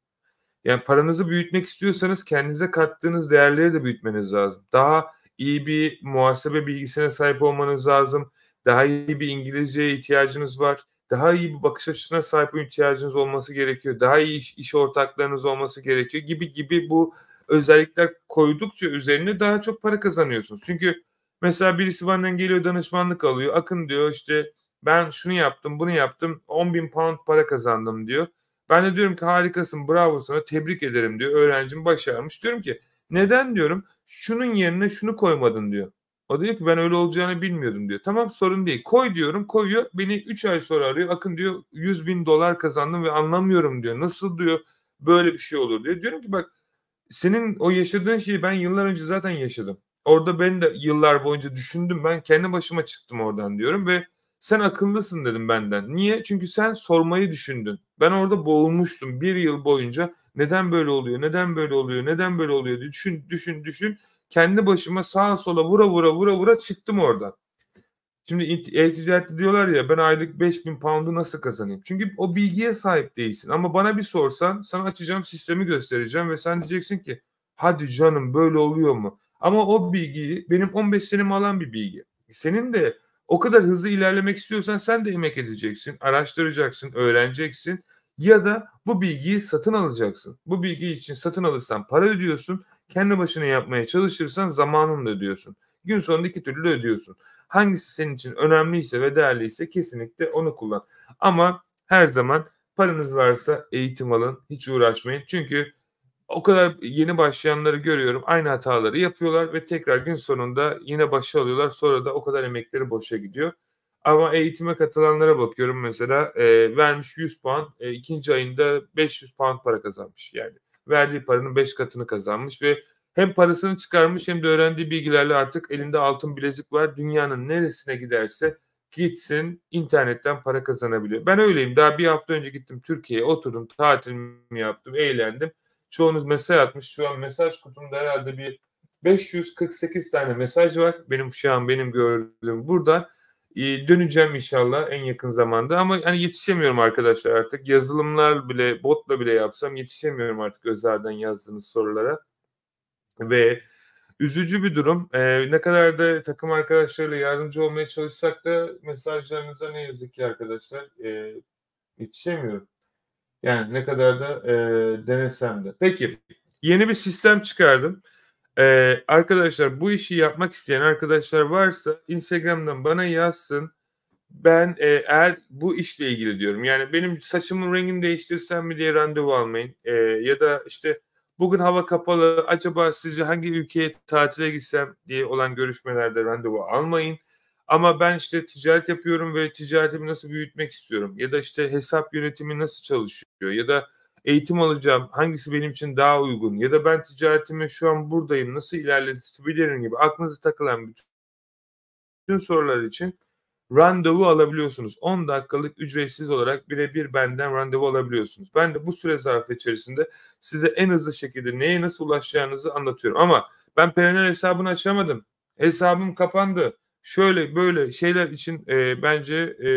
Yani paranızı büyütmek istiyorsanız kendinize kattığınız değerleri de büyütmeniz lazım. Daha iyi bir muhasebe bilgisine sahip olmanız lazım. Daha iyi bir İngilizceye ihtiyacınız var. Daha iyi bir bakış açısına sahip ihtiyacınız olması gerekiyor. Daha iyi iş, iş ortaklarınız olması gerekiyor gibi gibi bu özellikler koydukça üzerine daha çok para kazanıyorsunuz. Çünkü mesela birisi benden geliyor danışmanlık alıyor. Akın diyor işte ben şunu yaptım bunu yaptım 10 bin pound para kazandım diyor. Ben de diyorum ki harikasın bravo sana tebrik ederim diyor. Öğrencim başarmış. Diyorum ki neden diyorum şunun yerine şunu koymadın diyor. O diyor ki ben öyle olacağını bilmiyordum diyor. Tamam sorun değil. Koy diyorum koyuyor. Beni 3 ay sonra arıyor. Akın diyor 100 bin dolar kazandım ve anlamıyorum diyor. Nasıl diyor böyle bir şey olur diyor. Diyorum ki bak senin o yaşadığın şeyi ben yıllar önce zaten yaşadım. Orada ben de yıllar boyunca düşündüm. Ben kendi başıma çıktım oradan diyorum ve sen akıllısın dedim benden. Niye? Çünkü sen sormayı düşündün. Ben orada boğulmuştum bir yıl boyunca. Neden böyle oluyor? Neden böyle oluyor? Neden böyle oluyor? Düşün, düşün, düşün. Kendi başıma sağa sola vura vura vura vura çıktım oradan. Şimdi e-ticarette diyorlar ya ben aylık 5000 pound'u nasıl kazanayım? Çünkü o bilgiye sahip değilsin. Ama bana bir sorsan sana açacağım sistemi göstereceğim ve sen diyeceksin ki hadi canım böyle oluyor mu? Ama o bilgiyi benim 15 senemi alan bir bilgi. Senin de o kadar hızlı ilerlemek istiyorsan sen de emek edeceksin, araştıracaksın, öğreneceksin ya da bu bilgiyi satın alacaksın. Bu bilgi için satın alırsan para ödüyorsun, kendi başına yapmaya çalışırsan zamanını da ödüyorsun. Gün sonunda iki türlü ödüyorsun. Hangisi senin için önemliyse ve değerliyse kesinlikle onu kullan. Ama her zaman paranız varsa eğitim alın, hiç uğraşmayın. Çünkü o kadar yeni başlayanları görüyorum. Aynı hataları yapıyorlar ve tekrar gün sonunda yine başa alıyorlar. Sonra da o kadar emekleri boşa gidiyor. Ama eğitime katılanlara bakıyorum mesela e, vermiş 100 puan e, ikinci ayında 500 puan para kazanmış. Yani verdiği paranın 5 katını kazanmış ve hem parasını çıkarmış hem de öğrendiği bilgilerle artık elinde altın bilezik var. Dünyanın neresine giderse gitsin internetten para kazanabiliyor. Ben öyleyim. Daha bir hafta önce gittim Türkiye'ye oturdum tatilimi yaptım eğlendim. Çoğunuz mesaj atmış. Şu an mesaj kutumda herhalde bir 548 tane mesaj var. Benim şu an benim gördüğüm buradan. Ee, döneceğim inşallah en yakın zamanda ama hani yetişemiyorum arkadaşlar artık. Yazılımlar bile botla bile yapsam yetişemiyorum artık özelden yazdığınız sorulara ve üzücü bir durum. Ee, ne kadar da takım arkadaşlarıyla yardımcı olmaya çalışsak da mesajlarınıza ne yazık ki arkadaşlar e, yetişemiyorum. Yani ne kadar da e, denesem de. Peki yeni bir sistem çıkardım. Ee, arkadaşlar bu işi yapmak isteyen arkadaşlar varsa Instagram'dan bana yazsın. Ben e, eğer bu işle ilgili diyorum. Yani benim saçımın rengini değiştirsem mi diye randevu almayın. E, ya da işte Bugün hava kapalı. Acaba sizce hangi ülkeye tatile gitsem diye olan görüşmelerde randevu almayın. Ama ben işte ticaret yapıyorum ve ticaretimi nasıl büyütmek istiyorum. Ya da işte hesap yönetimi nasıl çalışıyor. Ya da eğitim alacağım. Hangisi benim için daha uygun. Ya da ben ticaretimi şu an buradayım. Nasıl ilerletebilirim gibi. Aklınıza takılan bütün sorular için randevu alabiliyorsunuz. 10 dakikalık ücretsiz olarak birebir benden randevu alabiliyorsunuz. Ben de bu süre zarfı içerisinde size en hızlı şekilde neye nasıl ulaşacağınızı anlatıyorum. Ama ben Perenel hesabını açamadım. Hesabım kapandı. Şöyle böyle şeyler için e, bence e,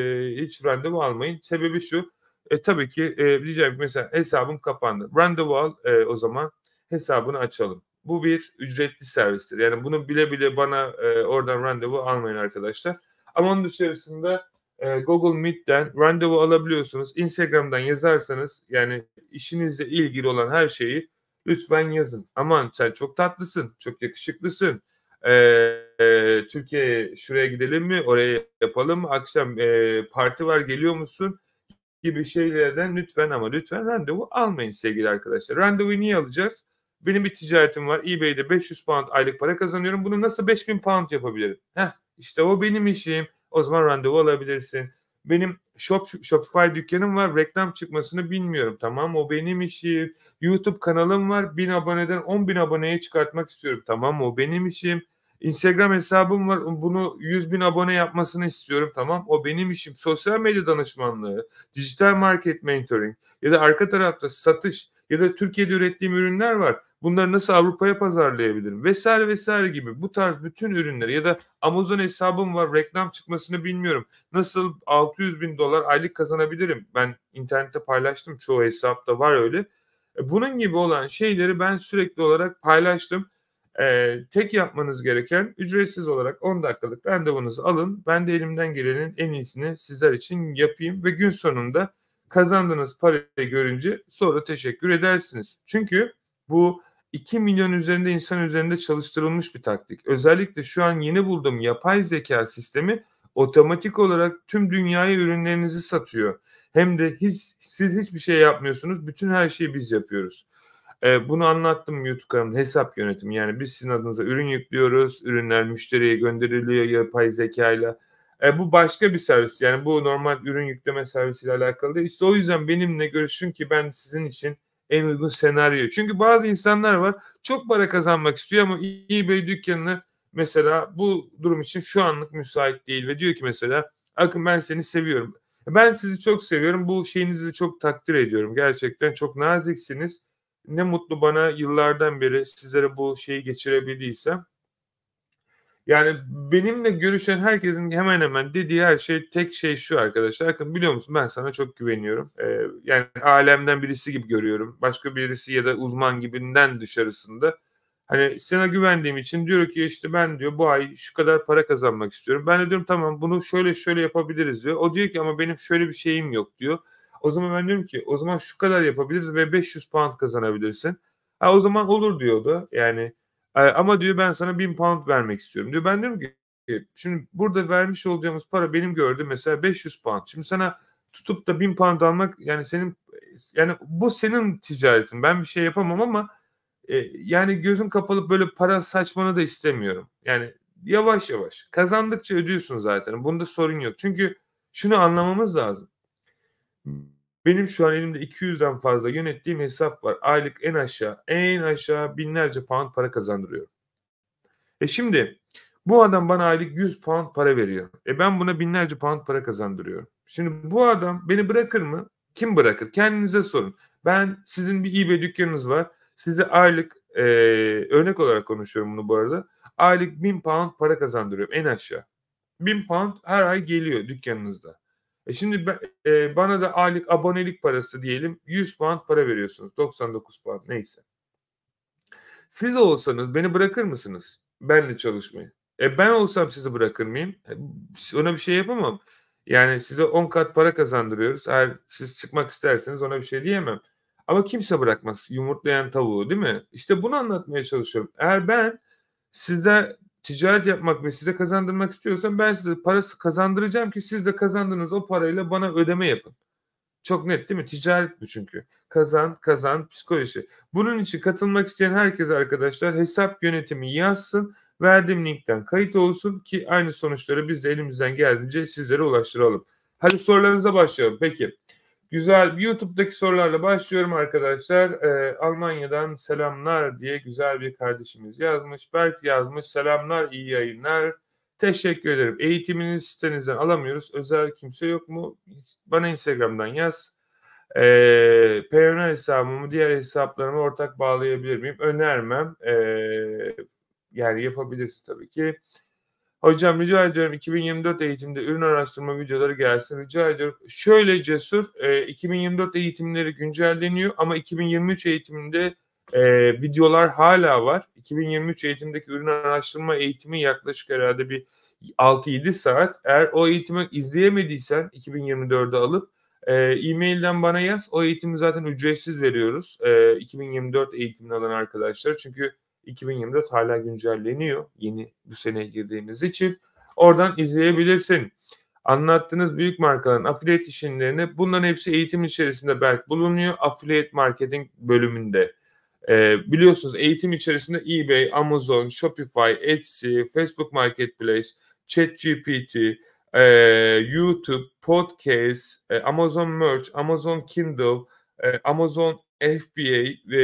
hiç randevu almayın. Sebebi şu. E, tabii ki e, diyeceğim mesela hesabım kapandı. Randevu al e, o zaman hesabını açalım. Bu bir ücretli servistir. Yani bunu bile bile bana e, oradan randevu almayın arkadaşlar. Ama onun dışarısında e, Google Meet'ten randevu alabiliyorsunuz. Instagram'dan yazarsanız yani işinizle ilgili olan her şeyi lütfen yazın. Aman sen çok tatlısın, çok yakışıklısın. Ee, Türkiye'ye şuraya gidelim mi? Oraya yapalım mı? Akşam e, parti var geliyor musun? Gibi şeylerden lütfen ama lütfen randevu almayın sevgili arkadaşlar. Randevuyu niye alacağız? Benim bir ticaretim var. eBay'de 500 pound aylık para kazanıyorum. Bunu nasıl 5000 pound yapabilirim? Heh, işte o benim işim. O zaman randevu alabilirsin. Benim Shop, Shopify dükkanım var. Reklam çıkmasını bilmiyorum. Tamam o benim işim. YouTube kanalım var. 1000 aboneden 10 bin aboneye çıkartmak istiyorum. Tamam o benim işim. Instagram hesabım var. Bunu 100 bin abone yapmasını istiyorum. Tamam o benim işim. Sosyal medya danışmanlığı, dijital market mentoring ya da arka tarafta satış ya da Türkiye'de ürettiğim ürünler var. Bunları nasıl Avrupa'ya pazarlayabilirim vesaire vesaire gibi bu tarz bütün ürünleri ya da Amazon hesabım var reklam çıkmasını bilmiyorum. Nasıl 600 bin dolar aylık kazanabilirim? Ben internette paylaştım çoğu hesapta var öyle. E, bunun gibi olan şeyleri ben sürekli olarak paylaştım. Ee, tek yapmanız gereken ücretsiz olarak 10 dakikalık randevunuzu alın. Ben de elimden gelenin en iyisini sizler için yapayım ve gün sonunda kazandığınız parayı görünce sonra teşekkür edersiniz. Çünkü bu 2 milyon üzerinde insan üzerinde çalıştırılmış bir taktik. Özellikle şu an yeni bulduğum yapay zeka sistemi otomatik olarak tüm dünyaya ürünlerinizi satıyor. Hem de hiç, siz hiçbir şey yapmıyorsunuz. Bütün her şeyi biz yapıyoruz. Ee, bunu anlattım YouTube kanalımda hesap yönetimi. Yani biz sizin adınıza ürün yüklüyoruz. Ürünler müşteriye gönderiliyor yapay zekayla. E, bu başka bir servis. Yani bu normal ürün yükleme servisiyle alakalı değil. İşte o yüzden benimle görüşün ki ben sizin için en uygun senaryo. Çünkü bazı insanlar var çok para kazanmak istiyor ama eBay dükkanını mesela bu durum için şu anlık müsait değil ve diyor ki mesela Akın ben seni seviyorum. Ben sizi çok seviyorum. Bu şeyinizi çok takdir ediyorum. Gerçekten çok naziksiniz. Ne mutlu bana yıllardan beri sizlere bu şeyi geçirebildiysem. Yani benimle görüşen herkesin hemen hemen dediği her şey tek şey şu arkadaşlar. Bakın biliyor musun ben sana çok güveniyorum. Ee, yani alemden birisi gibi görüyorum. Başka birisi ya da uzman gibinden dışarısında. Hani sana güvendiğim için diyor ki işte ben diyor bu ay şu kadar para kazanmak istiyorum. Ben de diyorum tamam bunu şöyle şöyle yapabiliriz diyor. O diyor ki ama benim şöyle bir şeyim yok diyor. O zaman ben diyorum ki o zaman şu kadar yapabiliriz ve 500 pound kazanabilirsin. Ha o zaman olur diyordu. Yani ama diyor ben sana 1000 pound vermek istiyorum diyor. Ben diyorum ki şimdi burada vermiş olacağımız para benim gördüğüm mesela 500 pound. Şimdi sana tutup da 1000 pound almak yani senin yani bu senin ticaretin. Ben bir şey yapamam ama e, yani gözün kapalı böyle para saçmanı da istemiyorum. Yani yavaş yavaş kazandıkça ödüyorsun zaten. Bunda sorun yok. Çünkü şunu anlamamız lazım. Benim şu an elimde 200'den fazla yönettiğim hesap var. Aylık en aşağı en aşağı binlerce pound para kazandırıyor. E şimdi bu adam bana aylık 100 pound para veriyor. E ben buna binlerce pound para kazandırıyorum. Şimdi bu adam beni bırakır mı? Kim bırakır? Kendinize sorun. Ben sizin bir eBay dükkanınız var. Size aylık e, örnek olarak konuşuyorum bunu bu arada. Aylık 1000 pound para kazandırıyorum en aşağı. 1000 pound her ay geliyor dükkanınızda. E şimdi ben, e, bana da aylık abonelik parası diyelim 100 pound para veriyorsunuz. 99 pound neyse. Siz olsanız beni bırakır mısınız? Benle çalışmayı. E ben olsam sizi bırakır mıyım? E, ona bir şey yapamam. Yani size 10 kat para kazandırıyoruz. Eğer siz çıkmak isterseniz ona bir şey diyemem. Ama kimse bırakmaz yumurtlayan tavuğu değil mi? İşte bunu anlatmaya çalışıyorum. Eğer ben size ticaret yapmak ve size kazandırmak istiyorsam ben size parası kazandıracağım ki siz de kazandığınız o parayla bana ödeme yapın. Çok net değil mi? Ticaret bu çünkü. Kazan, kazan, psikoloji. Bunun için katılmak isteyen herkes arkadaşlar hesap yönetimi yazsın. Verdiğim linkten kayıt olsun ki aynı sonuçları biz de elimizden geldiğince sizlere ulaştıralım. Hadi sorularınıza başlayalım. Peki. Güzel. YouTube'daki sorularla başlıyorum arkadaşlar. Ee, Almanya'dan selamlar diye güzel bir kardeşimiz yazmış. Berk yazmış. Selamlar, iyi yayınlar. Teşekkür ederim. Eğitimini sitenizden alamıyoruz. Özel kimse yok mu? Bana Instagram'dan yaz. Ee, Payoneer hesabımı diğer hesaplarıma ortak bağlayabilir miyim? Önermem. Ee, yani yapabilirsin tabii ki. Hocam rica ediyorum 2024 eğitimde ürün araştırma videoları gelsin. Rica ediyorum. Şöyle cesur e, 2024 eğitimleri güncelleniyor ama 2023 eğitiminde e, videolar hala var. 2023 eğitimdeki ürün araştırma eğitimi yaklaşık herhalde bir 6-7 saat. Eğer o eğitimi izleyemediysen 2024'de alıp e, e-mailden bana yaz. O eğitimi zaten ücretsiz veriyoruz. E, 2024 eğitimini alan arkadaşlar. Çünkü 2024 hala güncelleniyor. Yeni bu sene girdiğimiz için. Oradan izleyebilirsin. Anlattığınız büyük markaların affiliate işlemlerini bunların hepsi eğitim içerisinde belki bulunuyor. Affiliate marketing bölümünde. Ee, biliyorsunuz eğitim içerisinde eBay, Amazon, Shopify, Etsy, Facebook Marketplace, ChatGPT, e, YouTube, Podcast, e, Amazon Merch, Amazon Kindle, Amazon FBA e,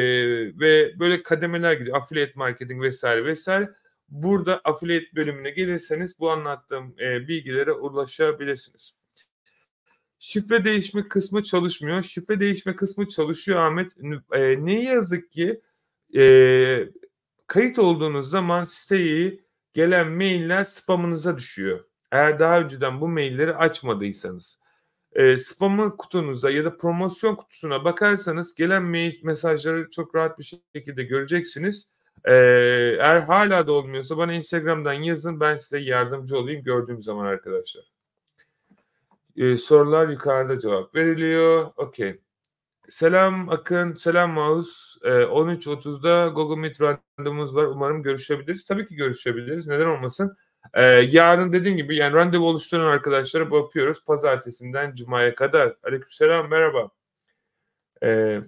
ve böyle kademeler gidiyor. Affiliate marketing vesaire vesaire. Burada affiliate bölümüne gelirseniz bu anlattığım e, bilgilere ulaşabilirsiniz. Şifre değişme kısmı çalışmıyor. Şifre değişme kısmı çalışıyor Ahmet. E, ne yazık ki e, kayıt olduğunuz zaman siteyi gelen mailler spamınıza düşüyor. Eğer daha önceden bu mailleri açmadıysanız. E, spamı kutunuza ya da promosyon kutusuna bakarsanız gelen mail mesajları çok rahat bir şekilde göreceksiniz. E, eğer hala da olmuyorsa bana Instagram'dan yazın ben size yardımcı olayım gördüğüm zaman arkadaşlar. E, sorular yukarıda cevap veriliyor. Okey. Selam Akın, selam Maus. E, 13.30'da Google Meet randevumuz var. Umarım görüşebiliriz. Tabii ki görüşebiliriz. Neden olmasın? Ee, yarın dediğim gibi yani randevu oluşturan arkadaşlara bakıyoruz. Pazartesinden Cuma'ya kadar. Aleykümselam merhaba. Ee,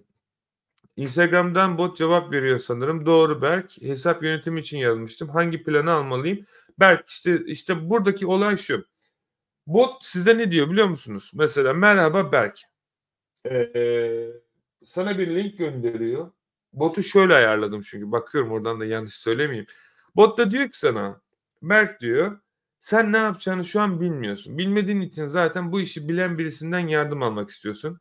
Instagram'dan bot cevap veriyor sanırım. Doğru Berk. Hesap yönetimi için yazmıştım. Hangi planı almalıyım? Berk işte işte buradaki olay şu. Bot size ne diyor biliyor musunuz? Mesela merhaba Berk. Ee, sana bir link gönderiyor. Botu şöyle ayarladım çünkü bakıyorum oradan da yanlış söylemeyeyim. Bot da diyor ki sana Berk diyor sen ne yapacağını şu an bilmiyorsun. Bilmediğin için zaten bu işi bilen birisinden yardım almak istiyorsun.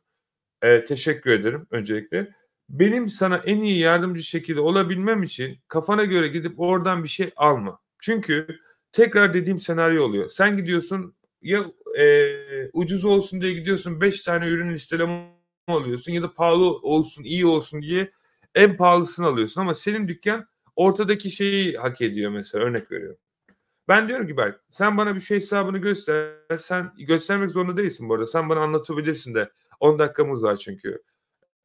Ee, teşekkür ederim öncelikle. Benim sana en iyi yardımcı şekilde olabilmem için kafana göre gidip oradan bir şey alma. Çünkü tekrar dediğim senaryo oluyor. Sen gidiyorsun ya e, ucuz olsun diye gidiyorsun 5 tane ürün listeleme alıyorsun ya da pahalı olsun iyi olsun diye en pahalısını alıyorsun ama senin dükkan ortadaki şeyi hak ediyor mesela örnek veriyorum. Ben diyorum ki Berk sen bana bir şey hesabını göster. Sen göstermek zorunda değilsin bu arada. Sen bana anlatabilirsin de. 10 dakikamız var çünkü.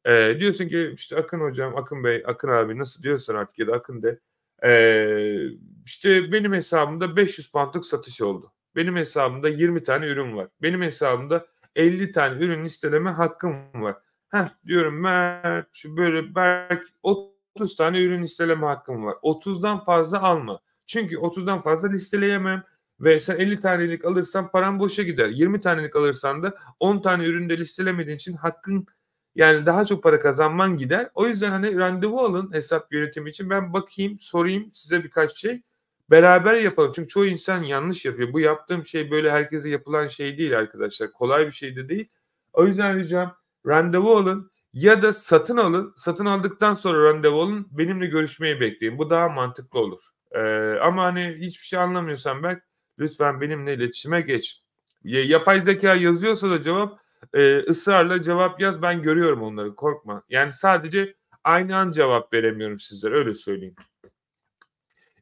Ee, diyorsun ki işte Akın hocam, Akın Bey, Akın abi nasıl diyorsan artık ya da Akın de. Ee, işte benim hesabımda 500 poundluk satış oldu. Benim hesabımda 20 tane ürün var. Benim hesabımda 50 tane ürün listeleme hakkım var. Heh diyorum Mert böyle belki 30 tane ürün listeleme hakkım var. 30'dan fazla alma. Çünkü 30'dan fazla listeleyemem ve sen 50 tanelik alırsan paran boşa gider. 20 tanelik alırsan da 10 tane üründe listelemediğin için hakkın yani daha çok para kazanman gider. O yüzden hani randevu alın hesap yönetimi için. Ben bakayım, sorayım size birkaç şey. Beraber yapalım. Çünkü çoğu insan yanlış yapıyor. Bu yaptığım şey böyle herkese yapılan şey değil arkadaşlar. Kolay bir şey de değil. O yüzden ricam randevu alın ya da satın alın. Satın aldıktan sonra randevu alın. Benimle görüşmeyi bekleyin. Bu daha mantıklı olur. Ee, ama hani hiçbir şey anlamıyorsan Berk lütfen benimle iletişime geç. Yapay zeka yazıyorsa da cevap e, ısrarla cevap yaz ben görüyorum onları korkma. Yani sadece aynı an cevap veremiyorum sizlere öyle söyleyeyim.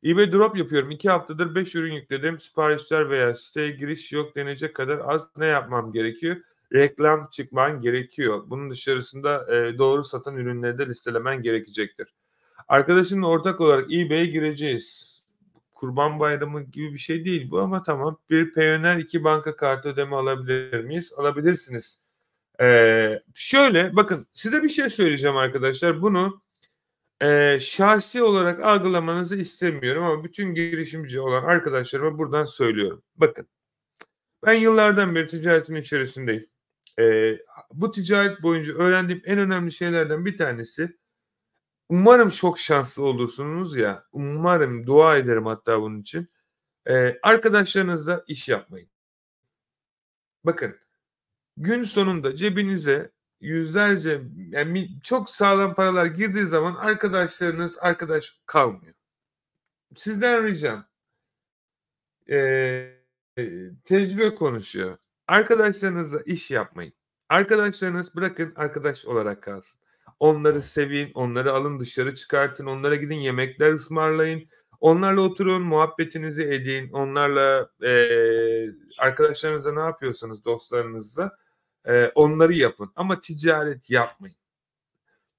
eBay drop yapıyorum. İki haftadır beş ürün yükledim. Siparişler veya siteye giriş yok denecek kadar az ne yapmam gerekiyor? Reklam çıkman gerekiyor. Bunun dışarısında e, doğru satan ürünleri de listelemen gerekecektir. Arkadaşımla ortak olarak eBay'e gireceğiz. Kurban Bayramı gibi bir şey değil bu ama tamam. Bir Payoneer iki banka kartı ödeme alabilir miyiz? Alabilirsiniz. Ee, şöyle bakın size bir şey söyleyeceğim arkadaşlar. Bunu e, şahsi olarak algılamanızı istemiyorum ama bütün girişimci olan arkadaşlarıma buradan söylüyorum. Bakın ben yıllardan beri ticaretin içerisindeyim. E, bu ticaret boyunca öğrendiğim en önemli şeylerden bir tanesi Umarım çok şanslı olursunuz ya. Umarım dua ederim hatta bunun için. Ee, arkadaşlarınızla iş yapmayın. Bakın gün sonunda cebinize yüzlerce yani çok sağlam paralar girdiği zaman arkadaşlarınız arkadaş kalmıyor. Sizden ricam ee, tecrübe konuşuyor. Arkadaşlarınızla iş yapmayın. Arkadaşlarınız bırakın arkadaş olarak kalsın. Onları sevin, onları alın dışarı çıkartın, onlara gidin yemekler ısmarlayın. Onlarla oturun, muhabbetinizi edin. Onlarla e, arkadaşlarınızla ne yapıyorsanız dostlarınızla e, onları yapın. Ama ticaret yapmayın.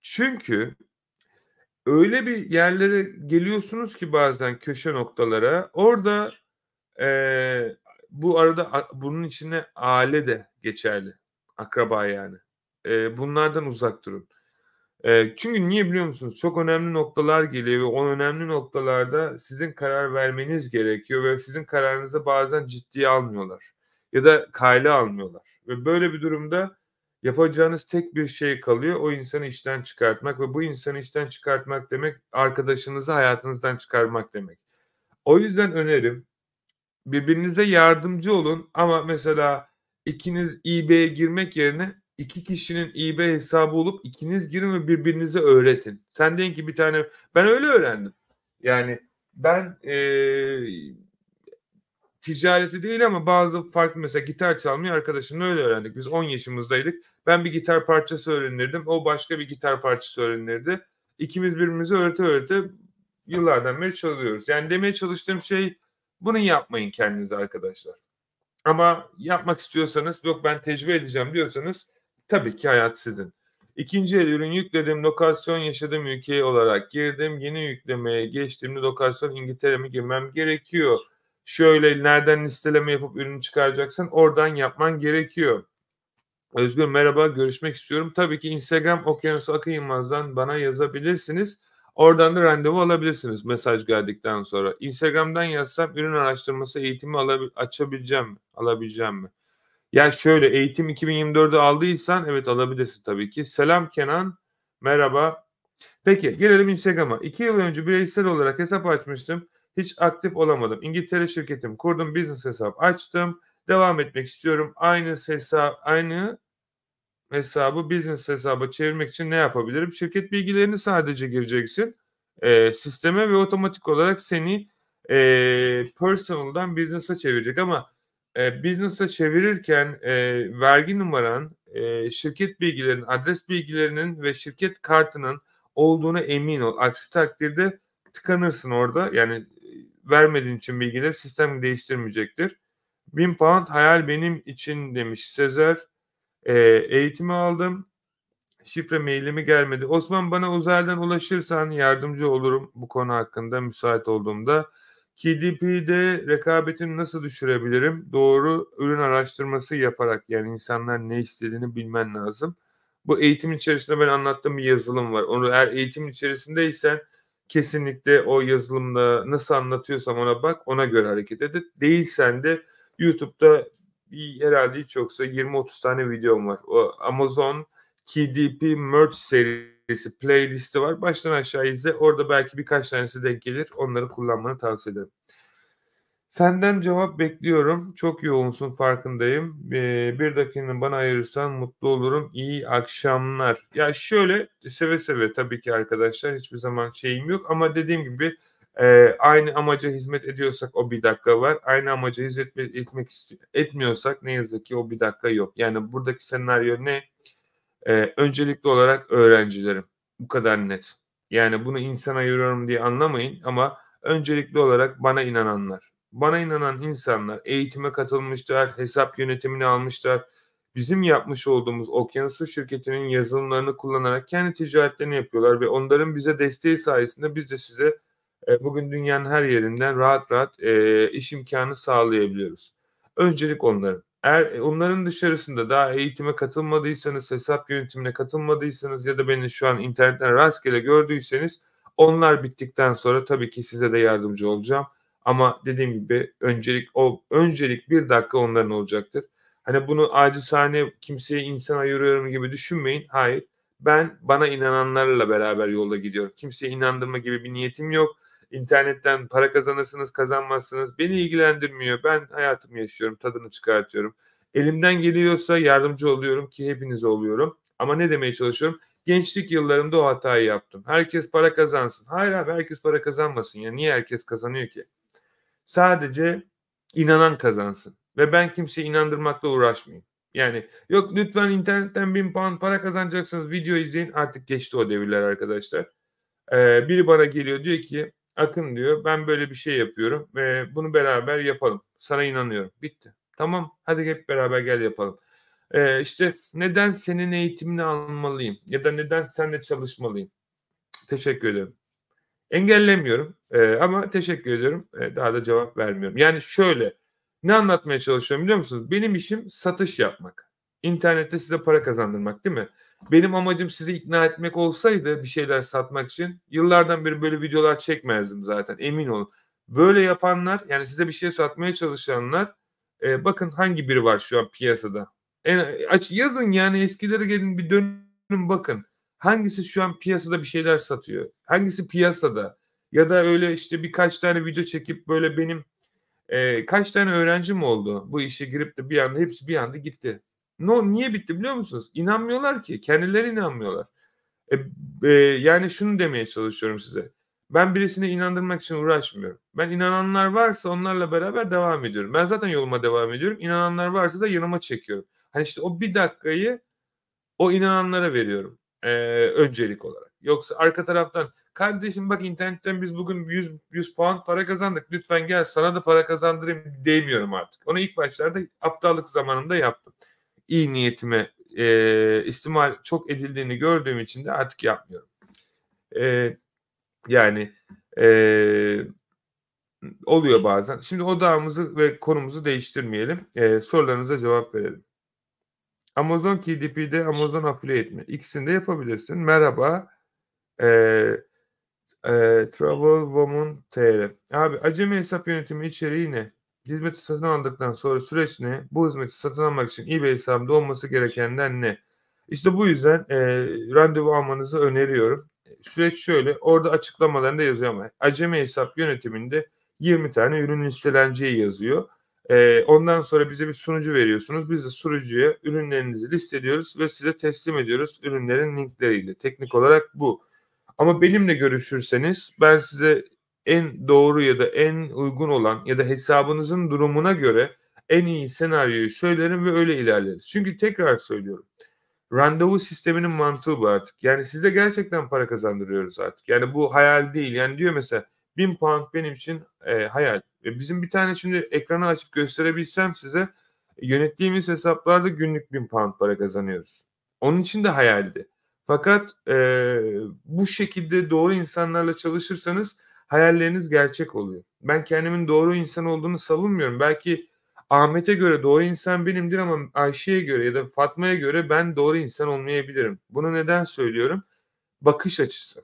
Çünkü öyle bir yerlere geliyorsunuz ki bazen köşe noktalara. Orada eee, bu arada bunun içine aile de geçerli. Akraba yani. Eee, bunlardan uzak durun. Eee, çünkü niye biliyor musunuz? Çok önemli noktalar geliyor ve o önemli noktalarda sizin karar vermeniz gerekiyor ve sizin kararınızı bazen ciddiye almıyorlar ya da kayla almıyorlar. Ve böyle bir durumda yapacağınız tek bir şey kalıyor. O insanı işten çıkartmak ve bu insanı işten çıkartmak demek arkadaşınızı hayatınızdan çıkarmak demek. O yüzden önerim birbirinize yardımcı olun ama mesela ikiniz eBay'e girmek yerine iki kişinin eBay hesabı olup ikiniz girin ve birbirinize öğretin. Sen deyin ki bir tane ben öyle öğrendim. Yani ben ee, ticareti değil ama bazı farklı mesela gitar çalmayı arkadaşımla öyle öğrendik. Biz 10 yaşımızdaydık. Ben bir gitar parçası öğrenirdim. O başka bir gitar parçası öğrenirdi. İkimiz birbirimize öğrete öğrete yıllardan beri çalıyoruz. Yani demeye çalıştığım şey bunu yapmayın kendinize arkadaşlar. Ama yapmak istiyorsanız yok ben tecrübe edeceğim diyorsanız tabii ki hayat sizin. İkinci el ürün yükledim. Lokasyon yaşadığım ülke olarak girdim. Yeni yüklemeye geçtiğimde lokasyon İngiltere mi girmem gerekiyor şöyle nereden listeleme yapıp ürünü çıkaracaksın oradan yapman gerekiyor. Özgür merhaba görüşmek istiyorum. Tabii ki Instagram Okyanus Akın bana yazabilirsiniz. Oradan da randevu alabilirsiniz mesaj geldikten sonra. Instagram'dan yazsam ürün araştırması eğitimi alabil açabileceğim mi? Alabileceğim mi? Ya şöyle eğitim 2024'de aldıysan evet alabilirsin tabii ki. Selam Kenan. Merhaba. Peki gelelim Instagram'a. İki yıl önce bireysel olarak hesap açmıştım. Hiç aktif olamadım. İngiltere şirketim kurdum, business hesap açtım. Devam etmek istiyorum. Aynı hesap, aynı hesabı business hesaba çevirmek için ne yapabilirim? Şirket bilgilerini sadece gireceksin e, sisteme ve otomatik olarak seni e, personal'dan business'a çevirecek ama e, business'a çevirirken e, vergi numaran, e, şirket bilgilerinin, adres bilgilerinin ve şirket kartının olduğuna emin ol. Aksi takdirde tıkanırsın orada. Yani vermediğin için bilgileri sistem değiştirmeyecektir. 1000 pound hayal benim için demiş Sezer. E, eğitimi aldım. Şifre mailimi gelmedi. Osman bana uzaydan ulaşırsan yardımcı olurum bu konu hakkında müsait olduğumda. KDP'de rekabetini nasıl düşürebilirim? Doğru ürün araştırması yaparak yani insanlar ne istediğini bilmen lazım. Bu eğitim içerisinde ben anlattığım bir yazılım var. Onu eğer eğitim içerisindeysen kesinlikle o yazılımda nasıl anlatıyorsam ona bak ona göre hareket et. Değilsen de YouTube'da herhalde hiç yoksa 20-30 tane videom var. O Amazon KDP Merch serisi playlisti var. Baştan aşağı izle. Orada belki birkaç tanesi denk gelir. Onları kullanmanı tavsiye ederim. Senden cevap bekliyorum. Çok yoğunsun farkındayım. Ee, bir dakikanı bana ayırırsan mutlu olurum. İyi akşamlar. Ya şöyle seve seve tabii ki arkadaşlar hiçbir zaman şeyim yok ama dediğim gibi e, aynı amaca hizmet ediyorsak o bir dakika var. Aynı amaca hizmet etmek etmiyorsak ne yazık ki o bir dakika yok. Yani buradaki senaryo ne? E, öncelikli olarak öğrencilerim. Bu kadar net. Yani bunu insana ayırıyorum diye anlamayın ama öncelikli olarak bana inananlar bana inanan insanlar eğitime katılmışlar, hesap yönetimini almışlar. Bizim yapmış olduğumuz Okyanusu şirketinin yazılımlarını kullanarak kendi ticaretlerini yapıyorlar ve onların bize desteği sayesinde biz de size e, bugün dünyanın her yerinden rahat rahat e, iş imkanı sağlayabiliyoruz. Öncelik onların. Eğer onların dışarısında daha eğitime katılmadıysanız, hesap yönetimine katılmadıysanız ya da beni şu an internetten rastgele gördüyseniz onlar bittikten sonra tabii ki size de yardımcı olacağım. Ama dediğim gibi öncelik o öncelik bir dakika onların olacaktır. Hani bunu acizane kimseye insan ayırıyorum gibi düşünmeyin. Hayır. Ben bana inananlarla beraber yolda gidiyorum. Kimseye inandırma gibi bir niyetim yok. İnternetten para kazanırsınız, kazanmazsınız. Beni ilgilendirmiyor. Ben hayatımı yaşıyorum, tadını çıkartıyorum. Elimden geliyorsa yardımcı oluyorum ki hepinize oluyorum. Ama ne demeye çalışıyorum? Gençlik yıllarımda o hatayı yaptım. Herkes para kazansın. Hayır abi herkes para kazanmasın ya. Niye herkes kazanıyor ki? Sadece inanan kazansın. Ve ben kimseyi inandırmakla uğraşmayayım. Yani yok lütfen internetten bin pound para kazanacaksınız video izleyin artık geçti o devirler arkadaşlar. Ee, biri bana geliyor diyor ki Akın diyor ben böyle bir şey yapıyorum ve bunu beraber yapalım. Sana inanıyorum. Bitti. Tamam hadi hep beraber gel yapalım. Ee, işte neden senin eğitimini almalıyım ya da neden seninle çalışmalıyım? Teşekkür ederim. Engellemiyorum e, ama teşekkür ediyorum. E, daha da cevap vermiyorum. Yani şöyle ne anlatmaya çalışıyorum biliyor musunuz? Benim işim satış yapmak. İnternette size para kazandırmak değil mi? Benim amacım sizi ikna etmek olsaydı bir şeyler satmak için yıllardan beri böyle videolar çekmezdim zaten emin olun. Böyle yapanlar yani size bir şey satmaya çalışanlar e, bakın hangi biri var şu an piyasada. En, aç, yazın yani eskilere gelin bir dönün bakın. Hangisi şu an piyasada bir şeyler satıyor? Hangisi piyasada? Ya da öyle işte birkaç tane video çekip böyle benim e, kaç tane öğrencim oldu bu işe girip de bir anda hepsi bir anda gitti. No, niye bitti biliyor musunuz? İnanmıyorlar ki. Kendileri inanmıyorlar. E, e, yani şunu demeye çalışıyorum size. Ben birisine inandırmak için uğraşmıyorum. Ben inananlar varsa onlarla beraber devam ediyorum. Ben zaten yoluma devam ediyorum. İnananlar varsa da yanıma çekiyorum. Hani işte o bir dakikayı o inananlara veriyorum. E, öncelik olarak. Yoksa arka taraftan kardeşim bak internetten biz bugün 100, 100 puan para kazandık. Lütfen gel sana da para kazandırayım demiyorum artık. Onu ilk başlarda aptallık zamanında yaptım iyi niyetime e, istimal çok edildiğini gördüğüm için de artık yapmıyorum. E, yani e, oluyor bazen. Şimdi odağımızı ve konumuzu değiştirmeyelim. E, sorularınıza cevap verelim. Amazon KDP'de Amazon affiliate mi? İkisini de yapabilirsin. Merhaba. E, e, Travel Woman TR. Abi acemi hesap yönetimi içeriği ne? Hizmeti satın aldıktan sonra süreç ne? Bu hizmeti satın almak için eBay hesabında olması gerekenler ne? İşte bu yüzden e, randevu almanızı öneriyorum. Süreç şöyle, orada açıklamalarında yazıyor ama acemi hesap yönetiminde 20 tane ürün listeleneceği yazıyor. E, ondan sonra bize bir sunucu veriyorsunuz. Biz de sunucuya ürünlerinizi listeliyoruz ve size teslim ediyoruz ürünlerin linkleriyle. Teknik olarak bu. Ama benimle görüşürseniz ben size en doğru ya da en uygun olan ya da hesabınızın durumuna göre en iyi senaryoyu söylerim ve öyle ilerleriz. Çünkü tekrar söylüyorum. Randevu sisteminin mantığı bu artık. Yani size gerçekten para kazandırıyoruz artık. Yani bu hayal değil. Yani diyor mesela bin pound benim için e, hayal. Ve bizim bir tane şimdi ekranı açıp gösterebilsem size yönettiğimiz hesaplarda günlük bin pound para kazanıyoruz. Onun için de hayaldi. Fakat e, bu şekilde doğru insanlarla çalışırsanız hayalleriniz gerçek oluyor. Ben kendimin doğru insan olduğunu savunmuyorum. Belki Ahmet'e göre doğru insan benimdir ama Ayşe'ye göre ya da Fatma'ya göre ben doğru insan olmayabilirim. Bunu neden söylüyorum? Bakış açısı.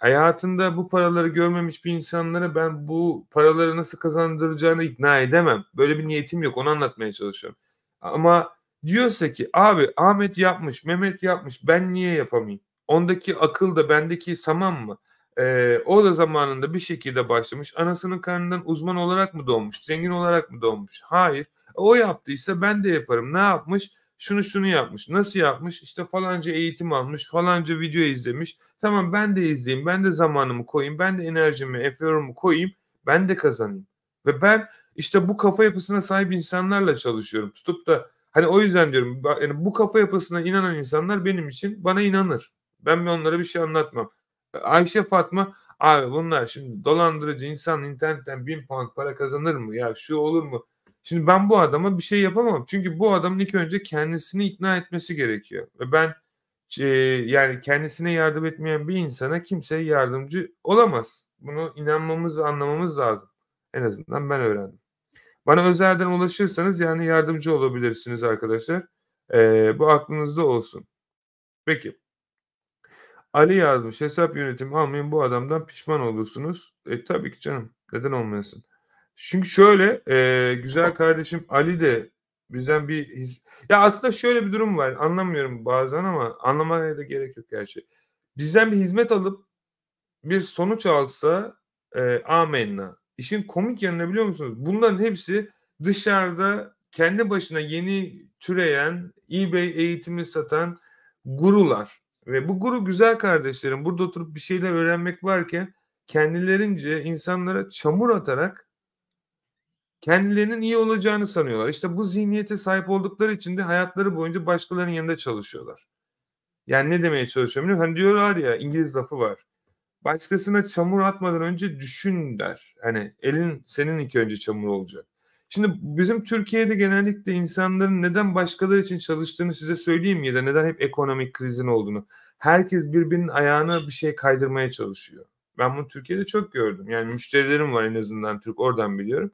Hayatında bu paraları görmemiş bir insanlara ben bu paraları nasıl kazandıracağını ikna edemem. Böyle bir niyetim yok. Onu anlatmaya çalışıyorum. Ama diyorsa ki abi Ahmet yapmış, Mehmet yapmış ben niye yapamayayım? Ondaki akıl da bendeki saman mı? Ee, o da zamanında bir şekilde başlamış. Anasının karnından uzman olarak mı doğmuş? Zengin olarak mı doğmuş? Hayır. O yaptıysa ben de yaparım. Ne yapmış? Şunu şunu yapmış. Nasıl yapmış? İşte falanca eğitim almış. Falanca video izlemiş. Tamam ben de izleyeyim. Ben de zamanımı koyayım. Ben de enerjimi, eforumu koyayım. Ben de kazanayım. Ve ben işte bu kafa yapısına sahip insanlarla çalışıyorum. Tutup da hani o yüzden diyorum yani bu kafa yapısına inanan insanlar benim için bana inanır. Ben onlara bir şey anlatmam. Ayşe Fatma abi bunlar şimdi dolandırıcı insan internetten bin pound para kazanır mı ya şu olur mu? Şimdi ben bu adama bir şey yapamam. Çünkü bu adamın ilk önce kendisini ikna etmesi gerekiyor. Ve ben e, yani kendisine yardım etmeyen bir insana kimse yardımcı olamaz. Bunu inanmamız ve anlamamız lazım. En azından ben öğrendim. Bana özelden ulaşırsanız yani yardımcı olabilirsiniz arkadaşlar. E, bu aklınızda olsun. Peki. Ali yazmış hesap yönetimi almayın bu adamdan pişman olursunuz. E tabii ki canım neden olmayasın. Çünkü şöyle e, güzel kardeşim Ali de bizden bir his... ya aslında şöyle bir durum var anlamıyorum bazen ama anlamaya da gerek yok gerçi. Bizden bir hizmet alıp bir sonuç alsa e, amenna. İşin komik yanını biliyor musunuz? Bunların hepsi dışarıda kendi başına yeni türeyen eBay eğitimi satan gurular. Ve bu guru güzel kardeşlerim burada oturup bir şeyler öğrenmek varken kendilerince insanlara çamur atarak kendilerinin iyi olacağını sanıyorlar. İşte bu zihniyete sahip oldukları için de hayatları boyunca başkalarının yanında çalışıyorlar. Yani ne demeye çalışıyorum? Hani diyorlar ya İngiliz lafı var. Başkasına çamur atmadan önce düşün der. Hani elin senin ilk önce çamur olacak. Şimdi bizim Türkiye'de genellikle insanların neden başkaları için çalıştığını size söyleyeyim ya da neden hep ekonomik krizin olduğunu. Herkes birbirinin ayağına bir şey kaydırmaya çalışıyor. Ben bunu Türkiye'de çok gördüm. Yani müşterilerim var en azından Türk oradan biliyorum.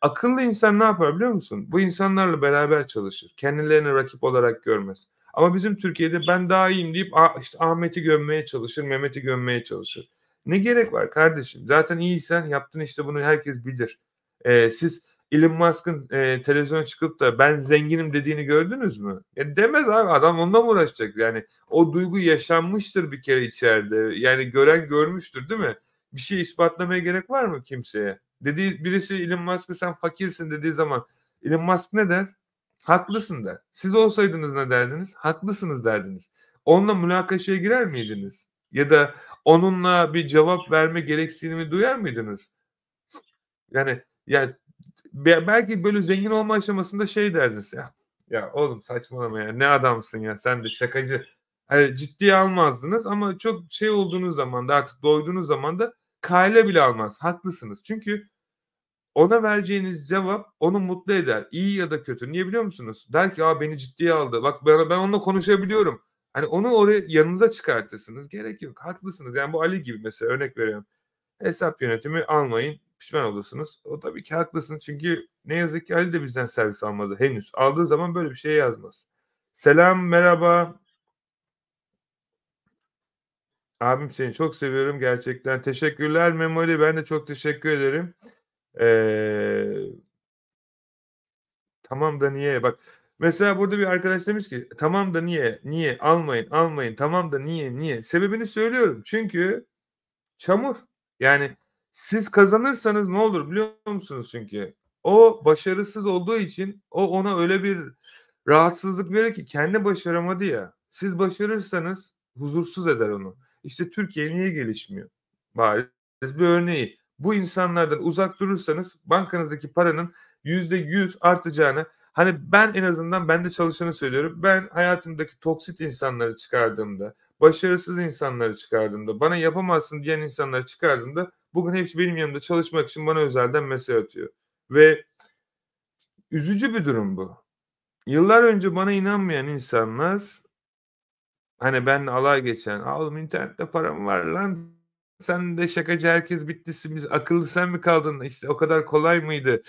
Akıllı insan ne yapar biliyor musun? Bu insanlarla beraber çalışır. Kendilerini rakip olarak görmez. Ama bizim Türkiye'de ben daha iyiyim deyip işte Ahmet'i gömmeye çalışır, Mehmet'i gömmeye çalışır. Ne gerek var kardeşim? Zaten iyiysen yaptın işte bunu herkes bilir. Ee, siz Elon Musk'ın e, televizyona çıkıp da ben zenginim dediğini gördünüz mü? Ya demez abi adam onunla mı uğraşacak? Yani o duygu yaşanmıştır bir kere içeride. Yani gören görmüştür değil mi? Bir şey ispatlamaya gerek var mı kimseye? Dediği birisi Elon Musk'a sen fakirsin dediği zaman Elon Musk ne der? Haklısın der. Siz olsaydınız ne derdiniz? Haklısınız derdiniz. Onunla münakaşaya girer miydiniz? Ya da onunla bir cevap verme gereksinimi duyar mıydınız? Yani ya belki böyle zengin olma aşamasında şey derdiniz ya. Ya oğlum saçmalama ya ne adamsın ya sen de şakacı. Hani ciddiye almazdınız ama çok şey olduğunuz zaman da artık doyduğunuz zaman da kale bile almaz. Haklısınız. Çünkü ona vereceğiniz cevap onu mutlu eder. İyi ya da kötü. Niye biliyor musunuz? Der ki Aa, beni ciddiye aldı. Bak ben, ben onunla konuşabiliyorum. Hani onu oraya yanınıza çıkartırsınız. Gerek yok. Haklısınız. Yani bu Ali gibi mesela örnek veriyorum. Hesap yönetimi almayın. Pişman olursunuz. O tabii ki haklısın. Çünkü ne yazık ki Ali de bizden servis almadı henüz. Aldığı zaman böyle bir şey yazmaz. Selam, merhaba. Abim seni çok seviyorum gerçekten. Teşekkürler Memoli. Ben de çok teşekkür ederim. Eee Tamam da niye? Bak mesela burada bir arkadaş demiş ki tamam da niye? Niye? Almayın, almayın. Tamam da niye? Niye? Sebebini söylüyorum. Çünkü çamur. Yani siz kazanırsanız ne olur biliyor musunuz çünkü? O başarısız olduğu için o ona öyle bir rahatsızlık verir ki kendi başaramadı ya. Siz başarırsanız huzursuz eder onu. İşte Türkiye niye gelişmiyor? Bariz bir örneği. Bu insanlardan uzak durursanız bankanızdaki paranın yüzde yüz artacağını hani ben en azından ben de çalışanı söylüyorum. Ben hayatımdaki toksit insanları çıkardığımda, başarısız insanları çıkardığımda, bana yapamazsın diyen insanları çıkardığımda bugün hepsi benim yanımda çalışmak için bana özelden mesaj atıyor. Ve üzücü bir durum bu. Yıllar önce bana inanmayan insanlar hani benle alay geçen, oğlum internette param var lan sen de şakacı herkes bitti biz akıllı sen mi kaldın işte o kadar kolay mıydı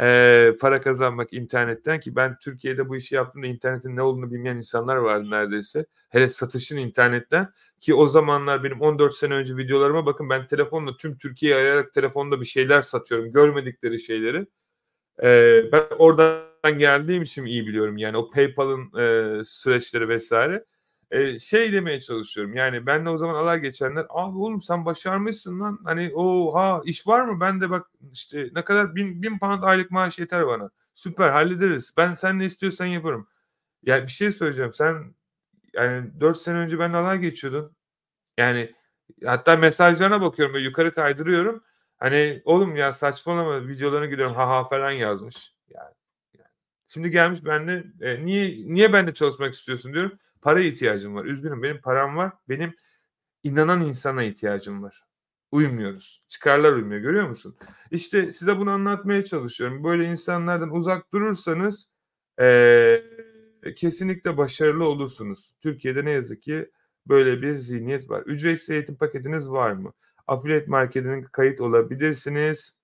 e, para kazanmak internetten ki ben Türkiye'de bu işi yaptığımda internetin ne olduğunu bilmeyen insanlar vardı neredeyse. Hele satışın internetten ki o zamanlar benim 14 sene önce videolarıma bakın ben telefonla tüm Türkiye'ye arayarak telefonda bir şeyler satıyorum. Görmedikleri şeyleri. E, ben oradan geldiğim için iyi biliyorum yani o PayPal'ın e, süreçleri vesaire. E, şey demeye çalışıyorum. Yani ben de o zaman alay geçenler abi oğlum sen başarmışsın lan. Hani o ha iş var mı? Ben de bak işte ne kadar bin, bin pound aylık maaş yeter bana. Süper hallederiz. Ben sen ne istiyorsan yaparım. Ya bir şey söyleyeceğim. Sen yani 4 sene önce ben alay geçiyordun. Yani hatta mesajlarına bakıyorum böyle yukarı kaydırıyorum. Hani oğlum ya saçmalama videolarını gidiyorum ha ha falan yazmış. Yani, yani. şimdi gelmiş benle e, niye niye benle çalışmak istiyorsun? diyorum Para ihtiyacım var. Üzgünüm benim param var. Benim inanan insana ihtiyacım var. Uymuyoruz. Çıkarlar uymuyor görüyor musun? İşte size bunu anlatmaya çalışıyorum. Böyle insanlardan uzak durursanız ee, kesinlikle başarılı olursunuz. Türkiye'de ne yazık ki böyle bir zihniyet var. Ücretsiz eğitim paketiniz var mı? Affiliate marketine kayıt olabilirsiniz.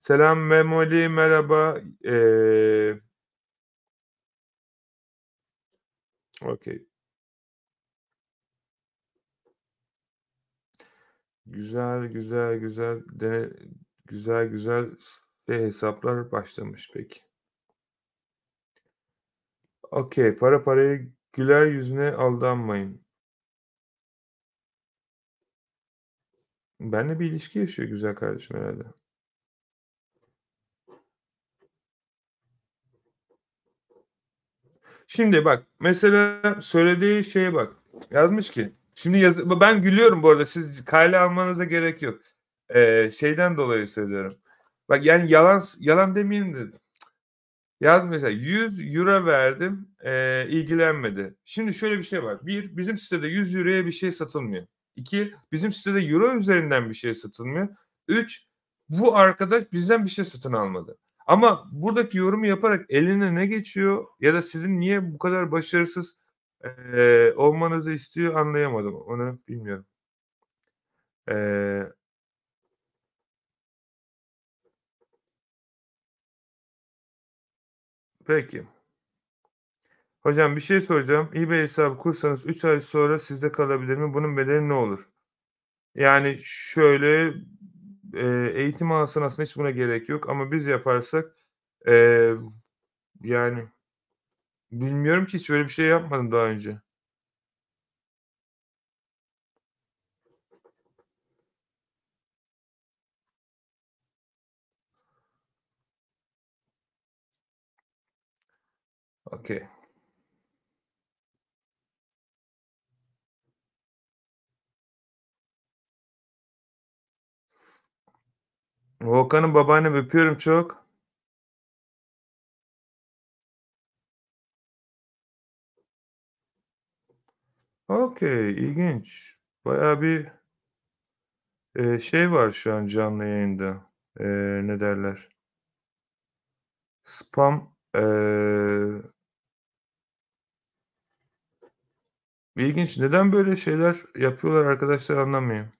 Selam Memoli merhaba. Ee, Okey. Güzel, güzel, güzel dene güzel, güzel şey hesaplar başlamış peki. Okay, para parayı güler yüzüne aldanmayın. Benle bir ilişki yaşıyor güzel kardeşim herhalde. Şimdi bak mesela söylediği şeye bak. Yazmış ki Şimdi yaz ben gülüyorum bu arada. Siz kale almanıza gerek yok. Eee, şeyden dolayı söylüyorum. Bak yani yalan yalan demeyelim de yaz mesela €100 verdim, eee, ilgilenmedi. Şimdi şöyle bir şey var. Bir bizim sitede €100'ya bir şey satılmıyor. 2 bizim sitede euro üzerinden bir şey satılmıyor. 3 bu arkadaş bizden bir şey satın almadı. Ama buradaki yorumu yaparak eline ne geçiyor ya da sizin niye bu kadar başarısız, eee, olmanızı istiyor anlayamadım. Onu bilmiyorum. Eee Peki. Hocam bir şey soracağım. eBay hesabı kursanız 3 ay sonra sizde kalabilir mi? Bunun bedeli ne olur? Yani şöyle, eee, eğitim alsan aslında hiç buna gerek yok ama biz yaparsak, eee, yani bilmiyorum ki hiç öyle bir şey yapmadım daha önce. Okay. Volkan'ım, babaannem öpüyorum çok. Okay, ilginç. Bayağı bir eee, şey var şu an canlı yayında. Eee, ne derler? Spam, eee İlginç. Neden böyle şeyler yapıyorlar arkadaşlar anlamıyorum.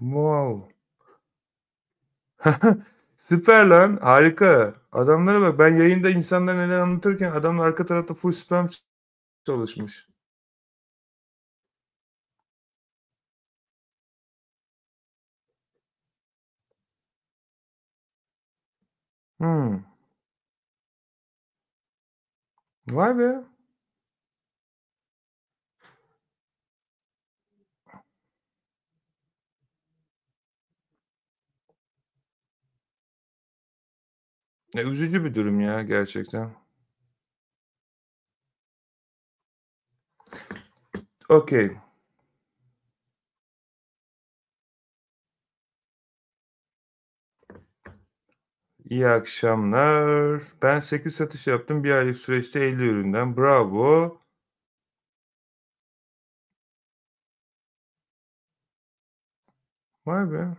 Wow. Süper lan, harika. Adamlara bak. Ben yayında insanlar neler anlatırken adamlar arka tarafta full spam çalışmış. Hımm. Vay be! Ya, üzücü bir durum ya gerçekten. Okay. İyi akşamlar. Ben 8 satış yaptım. 1 aylık süreçte 50 üründen. Bravo. Vay be!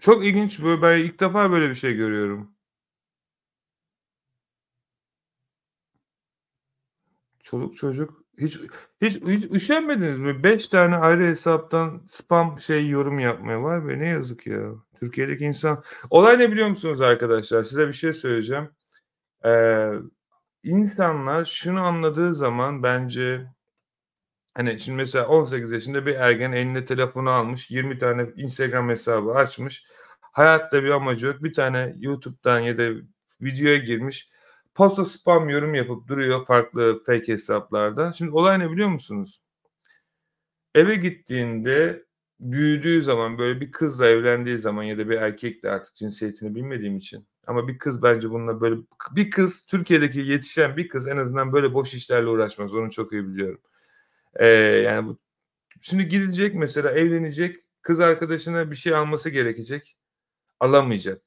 Çok ilginç. Böyle ben ilk defa böyle bir şey görüyorum. Çoluk çocuk hiç hiç hiç üşenmediniz mi? 5 tane ayrı hesaptan spam şey yorum yapmaya. Vay be, ne yazık ya. Türkiye'deki insan Olay ne biliyor musunuz arkadaşlar? Size bir şey söyleyeceğim. Eee, insanlar şunu anladığı zaman bence hani şimdi mesela 18 yaşında bir ergen eline telefonu almış, 20 tane Instagram hesabı açmış. Hayatta bir amacı yok. Bir tane YouTube'dan ya da videoya girmiş. Paso spam yorum yapıp duruyor farklı fake hesaplarda. Şimdi olay ne biliyor musunuz? Eve gittiğinde, büyüdüğü zaman, böyle bir kızla evlendiği zaman ya da bir erkekle artık cinsiyetini bilmediğim için ama bir kız bence bununla böyle bir kız Türkiye'deki yetişen bir kız en azından böyle boş işlerle uğraşmaz. Onu çok iyi biliyorum. Eee, yani bu şimdi gidecek mesela evlenecek, kız arkadaşına bir şey alması gerekecek, alamayacak.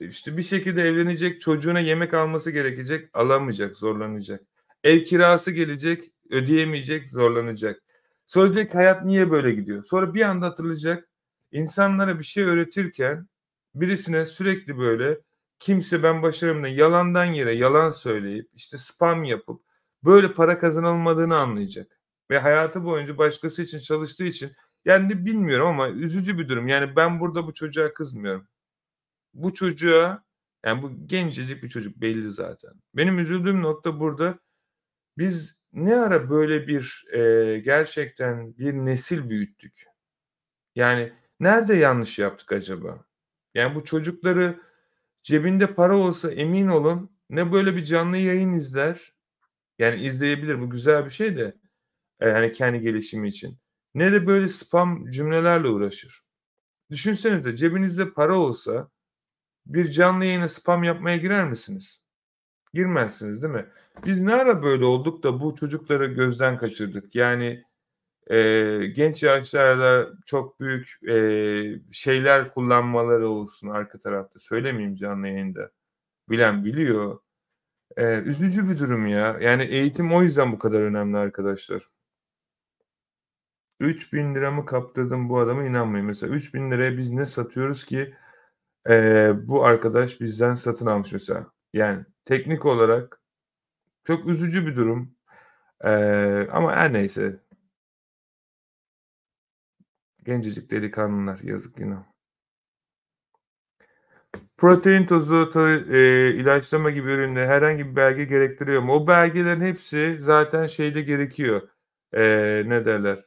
İşte bir şekilde evlenecek, çocuğuna yemek alması gerekecek, alamayacak, zorlanacak. Ev kirası gelecek, ödeyemeyecek, zorlanacak. Sonra diyecek hayat niye böyle gidiyor? Sonra bir anda hatırlayacak. İnsanlara bir şey öğretirken birisine sürekli böyle kimse ben başarımda yalandan yere yalan söyleyip, işte spam yapıp böyle para kazanılmadığını anlayacak ve hayatı boyunca başkası için çalıştığı için yani bilmiyorum ama üzücü bir durum. Yani ben burada bu çocuğa kızmıyorum. Bu çocuğa yani bu gencecik bir çocuk belli zaten. Benim üzüldüğüm nokta burada biz ne ara böyle bir, eee, gerçekten bir nesil büyüttük? Yani nerede yanlış yaptık acaba? Yani bu çocukları cebinde para olsa emin olun ne böyle bir canlı yayın izler, yani izleyebilir bu güzel bir şey de, eee, hani kendi gelişimi için ne de böyle spam cümlelerle uğraşır. Düşünsenize cebinizde para olsa bir canlı yayına spam yapmaya girer misiniz? Girmezsiniz, değil mi? Biz ne ara böyle olduk da bu çocukları gözden kaçırdık? Yani, eee, genç yaşlarda çok büyük, eee, şeyler kullanmaları olsun arka tarafta, söylemeyeyim canlı yayında. Bilen biliyor. Eee, üzücü bir durum ya. Yani eğitim o yüzden bu kadar önemli arkadaşlar. ₺3.000 mı kaptırdım bu adama inanmayın. Mesela ₺3.000'ya biz ne satıyoruz ki, eee, bu arkadaş bizden satın almış mesela. Yani teknik olarak çok üzücü bir durum. Eee, ama her neyse. Gencecik delikanlılar yazık günah. Protein tozu, ta eee, ilaçlama gibi ürünler herhangi bir belge gerektiriyor mu? O belgelerin hepsi zaten şeyde gerekiyor. Eee, ne derler?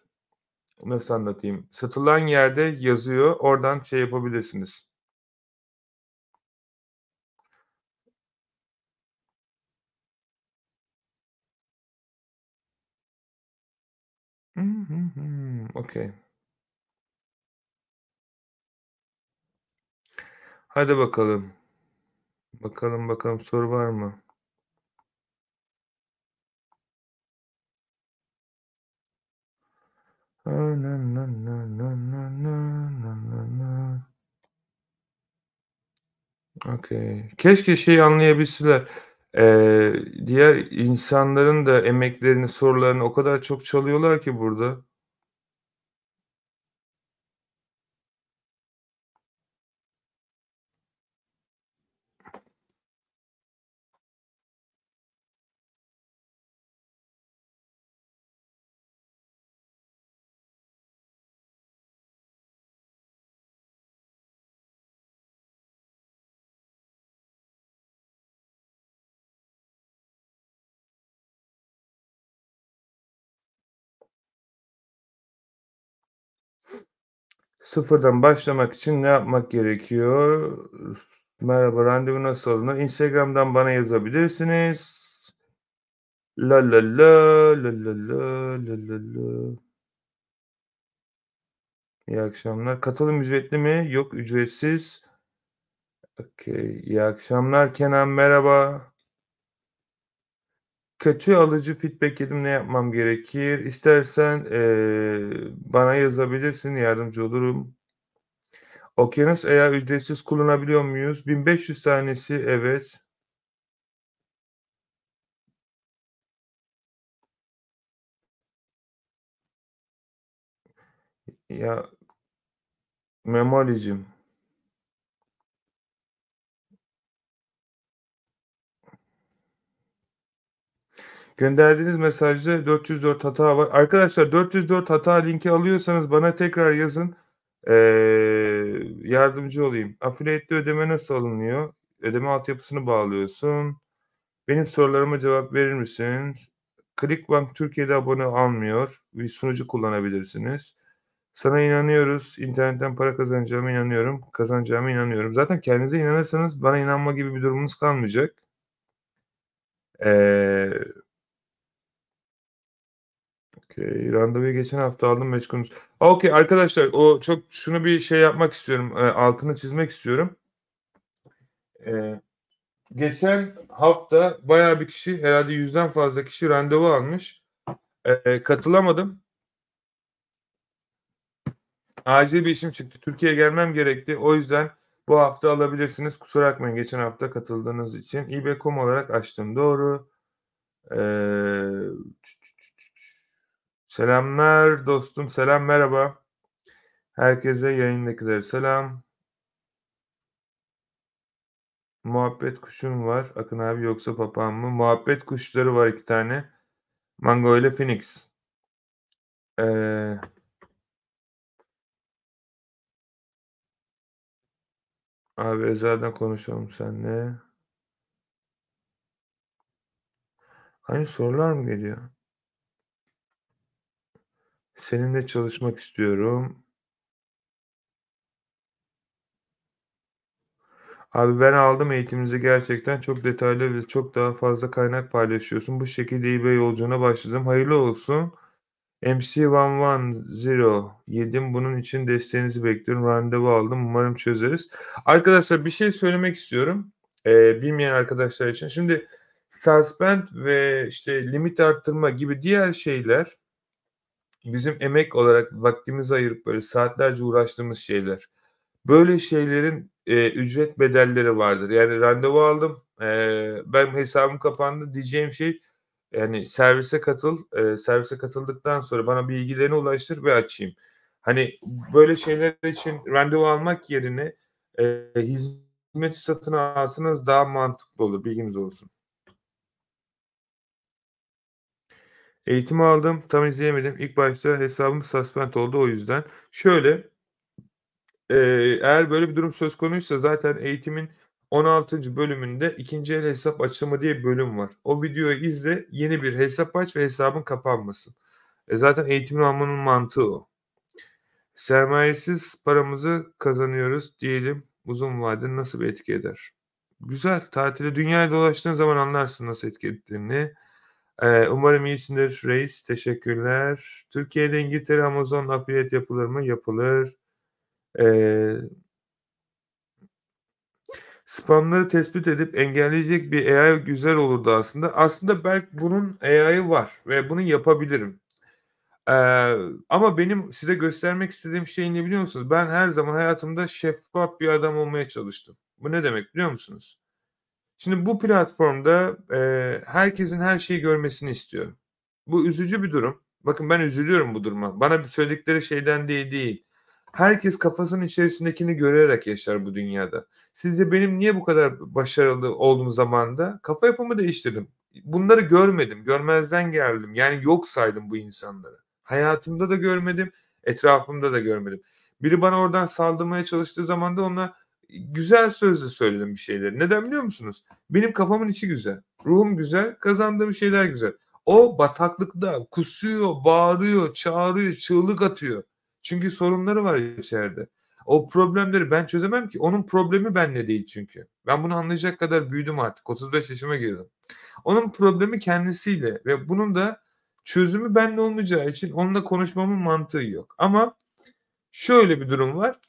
Nasıl anlatayım? Satılan yerde yazıyor. Oradan şey yapabilirsiniz. Hı hı hı. Okay. Hadi bakalım. Bakalım, bakalım soru var mı? Na na na na na na na na. Okay. Keşke şeyi anlayabilseler. Eee, diğer insanların da emeklerini, sorularını o kadar çok çalıyorlar ki burada. Sıfırdan başlamak için ne yapmak gerekiyor? Merhaba, randevu nasıl alınır? Instagram'dan bana yazabilirsiniz. La la la, la la la, la la la. İyi akşamlar. Katılım ücretli mi? Yok, ücretsiz. Okay. İyi akşamlar Kenan, merhaba. Kötü alıcı feedback yedim, ne yapmam gerekir? İstersen, eee, bana yazabilirsin, yardımcı olurum. Okyanus Air ücretsiz kullanabiliyor muyuz? 1500 tanesi evet. Ya Memolicim. Gönderdiğiniz mesajda 404 hata var. Arkadaşlar 404 hata linki alıyorsanız bana tekrar yazın. Eee, yardımcı olayım. Affiliate'de ödeme nasıl alınıyor? Ödeme altyapısını bağlıyorsun. Benim sorularıma cevap verir misin? Clickbank Türkiye'de abone almıyor. Bir sunucu kullanabilirsiniz. Sana inanıyoruz. İnternetten para kazanacağıma inanıyorum. Kazanacağıma inanıyorum. Zaten kendinize inanırsanız bana inanma gibi bir durumunuz kalmayacak. Eee Okay. Randevuyu geçen hafta aldım meşgulüz. Okay arkadaşlar o çok şunu bir şey yapmak istiyorum. Eee, altını çizmek istiyorum. Eee, geçen hafta bayağı bir kişi herhâlde 100'den fazla kişi randevu almış. Eee, katılamadım. Acil bir işim çıktı. Türkiye'ye gelmem gerekti. O yüzden bu hafta alabilirsiniz. Kusura bakmayın geçen hafta katıldığınız için. eBay.com olarak açtım. Doğru. Eee Selamlar dostum. Selam, merhaba. Herkese yayındakilere selam. Muhabbet kuşun var. Akın abi yoksa papağan mı? Muhabbet kuşları var 2 tane. Mango ile Phoenix. Eee Abi özelden konuşalım seninle. Aynı sorular mı geliyor? Seninle çalışmak istiyorum. Abi ben aldım eğitiminizi gerçekten çok detaylı ve çok daha fazla kaynak paylaşıyorsun. Bu şekilde eBay yolculuğuna başladım. Hayırlı olsun. MC110 yedim. Bunun için desteğinizi bekliyorum. Randevu aldım. Umarım çözeriz. Arkadaşlar bir şey söylemek istiyorum. Eee, bilmeyen arkadaşlar için. Şimdi suspend ve işte limit arttırma gibi diğer şeyler bizim emek olarak vaktimizi ayırıp böyle saatlerce uğraştığımız şeyler. Böyle şeylerin, eee, ücret bedelleri vardır. Yani randevu aldım. Eee, benim hesabım kapandı. Diyeceğim şey Yani servise katıl, eee, servise katıldıktan sonra bana bilgilerini ulaştır ve açayım. Hani böyle şeyler için randevu almak yerine, eee, hizmeti satın alsanız daha mantıklı olur, bilginiz olsun. Eğitimi aldım, tam izleyemedim. İlk başta hesabım suspend oldu o yüzden. Şöyle eee, eğer böyle bir durum söz konuysa zaten eğitimin 16. bölümünde 2'nci el hesap açımı diye bir bölüm var. O videoyu izle, yeni bir hesap aç ve hesabın kapanmasın. E, zaten eğitimin almanın mantığı o. Sermayesiz paramızı kazanıyoruz diyelim. Uzun vadede nasıl bir etki eder? Güzel. Tatile dünyaya dolaştığın zaman anlarsın nasıl etki ettiğini. Eee, umarım iyisindir reis. Teşekkürler. Türkiye'de İngiltere Amazon affiliate yapılır mı? Yapılır. Eee spamları tespit edip engelleyecek bir AI güzel olurdu aslında. Aslında belki bunun AI'ı var ve bunu yapabilirim. Eee, ama benim size göstermek istediğim şey ne biliyor musunuz? Ben her zaman hayatımda şeffaf bir adam olmaya çalıştım. Bu ne demek biliyor musunuz? Şimdi bu platformda, eee, herkesin her şeyi görmesini istiyorum. Bu üzücü bir durum. Bakın ben üzülüyorum bu duruma. Bana söyledikleri şeyden diye değil. Herkes kafasının içerisindekini görerek yaşar bu dünyada. Sizce benim niye bu kadar başarılı olduğum zamanda kafa yapımı değiştirdim. Bunları görmedim, görmezden geldim. Yani yok saydım bu insanları. Hayatımda da görmedim, etrafımda da görmedim. Biri bana oradan saldırmaya çalıştığı zaman da ona güzel sözle söyledim bir şeyleri. Neden biliyor musunuz? Benim kafamın içi güzel, ruhum güzel, kazandığım şeyler güzel. O bataklıkta kusuyor, bağırıyor, çağırıyor, çığlık atıyor. Çünkü sorunları var içeride. O problemleri ben çözemem ki. Onun problemi benle değil çünkü. Ben bunu anlayacak kadar büyüdüm artık. 35 yaşıma girdim. Onun problemi kendisiyle ve bunun da çözümü benle olmayacağı için onunla konuşmamın mantığı yok. Ama şöyle bir durum var.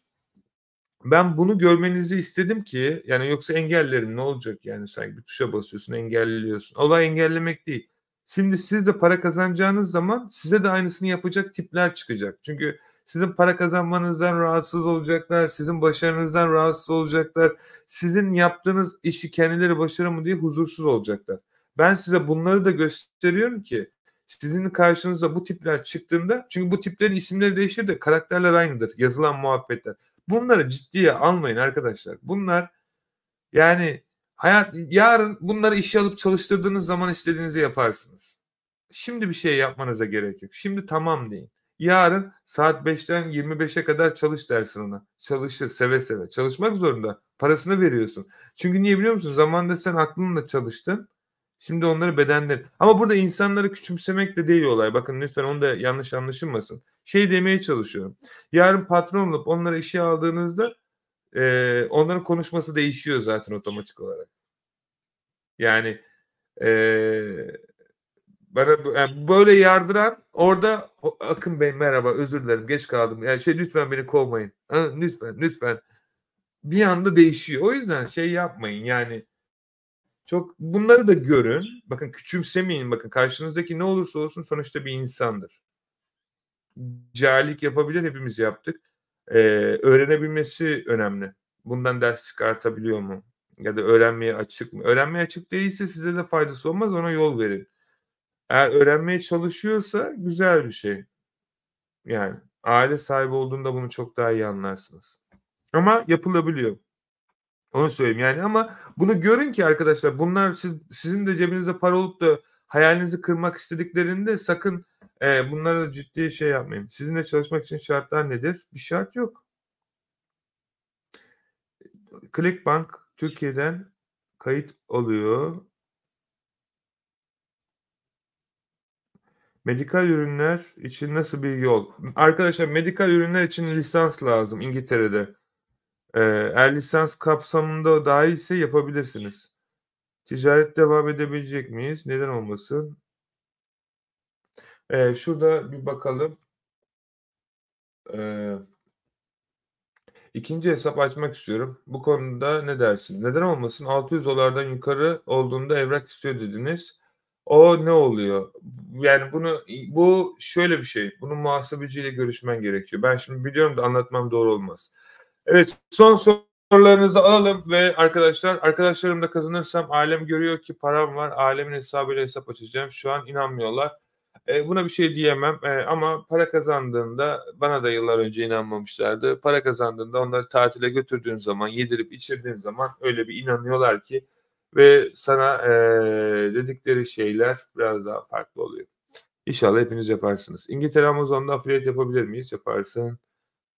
Ben bunu görmenizi istedim ki yani yoksa engellerim ne olacak yani sanki bir tuşa basıyorsun engelliyorsun. Olay engellemek değil. Şimdi siz de para kazanacağınız zaman size de aynısını yapacak tipler çıkacak. Çünkü sizin para kazanmanızdan rahatsız olacaklar, sizin başarınızdan rahatsız olacaklar, sizin yaptığınız işi kendileri başarımı diye huzursuz olacaklar. Ben size bunları da gösteriyorum ki sizin karşınıza bu tipler çıktığında çünkü bu tiplerin isimleri değişir de karakterler aynıdır. Yazılan muhabbetler. Bunları ciddiye almayın arkadaşlar. Bunlar yani hayat yarın bunları işe alıp çalıştırdığınız zaman istediğinizi yaparsınız. Şimdi bir şey yapmanıza gerek yok. Şimdi tamam deyin. Yarın saat 5'ten 25'e kadar çalış dersin ona. Çalışır seve seve. Çalışmak zorunda. Parasını veriyorsun. Çünkü niye biliyor musun? Zamanında sen aklınla çalıştın. Şimdi onları bedenler. Ama burada insanları küçümsemek de değil olay. Bakın lütfen onu da yanlış anlaşılmasın. Şey demeye çalışıyorum. Yarın patron olup onları işe aldığınızda e, onların konuşması değişiyor zaten otomatik olarak. Yani eee bana yani böyle yardıran orada Akın Bey merhaba özür dilerim geç kaldım. Yani şey lütfen beni kovmayın. Lütfen lütfen. Bir anda değişiyor. O yüzden şey yapmayın yani çok bunları da görün. Bakın küçümsemeyin. Bakın karşınızdaki ne olursa olsun sonuçta bir insandır. Cahillik yapabilir hepimiz yaptık. Ee, öğrenebilmesi önemli. Bundan ders çıkartabiliyor mu? Ya da öğrenmeye açık mı? Öğrenmeye açık değilse size de faydası olmaz ona yol verin. Eğer öğrenmeye çalışıyorsa güzel bir şey. Yani aile sahibi olduğunda bunu çok daha iyi anlarsınız. Ama yapılabiliyor. Onu söyleyeyim yani ama bunu görün ki arkadaşlar bunlar siz sizin de cebinizde para olup da hayalinizi kırmak istediklerinde sakın e, bunlara ciddi şey yapmayın. Sizinle çalışmak için şartlar nedir? Bir şart yok. Clickbank Türkiye'den kayıt oluyor. Medikal ürünler için nasıl bir yol? Arkadaşlar medikal ürünler için lisans lazım İngiltere'de. Ee, eğer lisans kapsamında dahilse yapabilirsiniz. Ticaret devam edebilecek miyiz? Neden olmasın? Ee, şurada bir bakalım. Ee, ikinci hesap açmak istiyorum. Bu konuda ne dersin? Neden olmasın? 600 dolardan yukarı olduğunda evrak istiyor dediniz. O ne oluyor? Yani bunu bu şöyle bir şey. Bunun muhasebeciyle görüşmen gerekiyor. Ben şimdi biliyorum da anlatmam doğru olmaz. Evet son soru sorularınızı alalım ve arkadaşlar arkadaşlarım da kazanırsam ailem görüyor ki param var. Ailemin hesabıyla hesap açacağım. Şu an inanmıyorlar. E, buna bir şey diyemem e, ama para kazandığında bana da yıllar önce inanmamışlardı. Para kazandığında onları tatile götürdüğün zaman, yedirip içirdiğin zaman öyle bir inanıyorlar ki ve sana e, dedikleri şeyler biraz daha farklı oluyor. İnşallah hepiniz yaparsınız. İngiltere Amazon'da affiliate yapabilir miyiz? Yaparsın.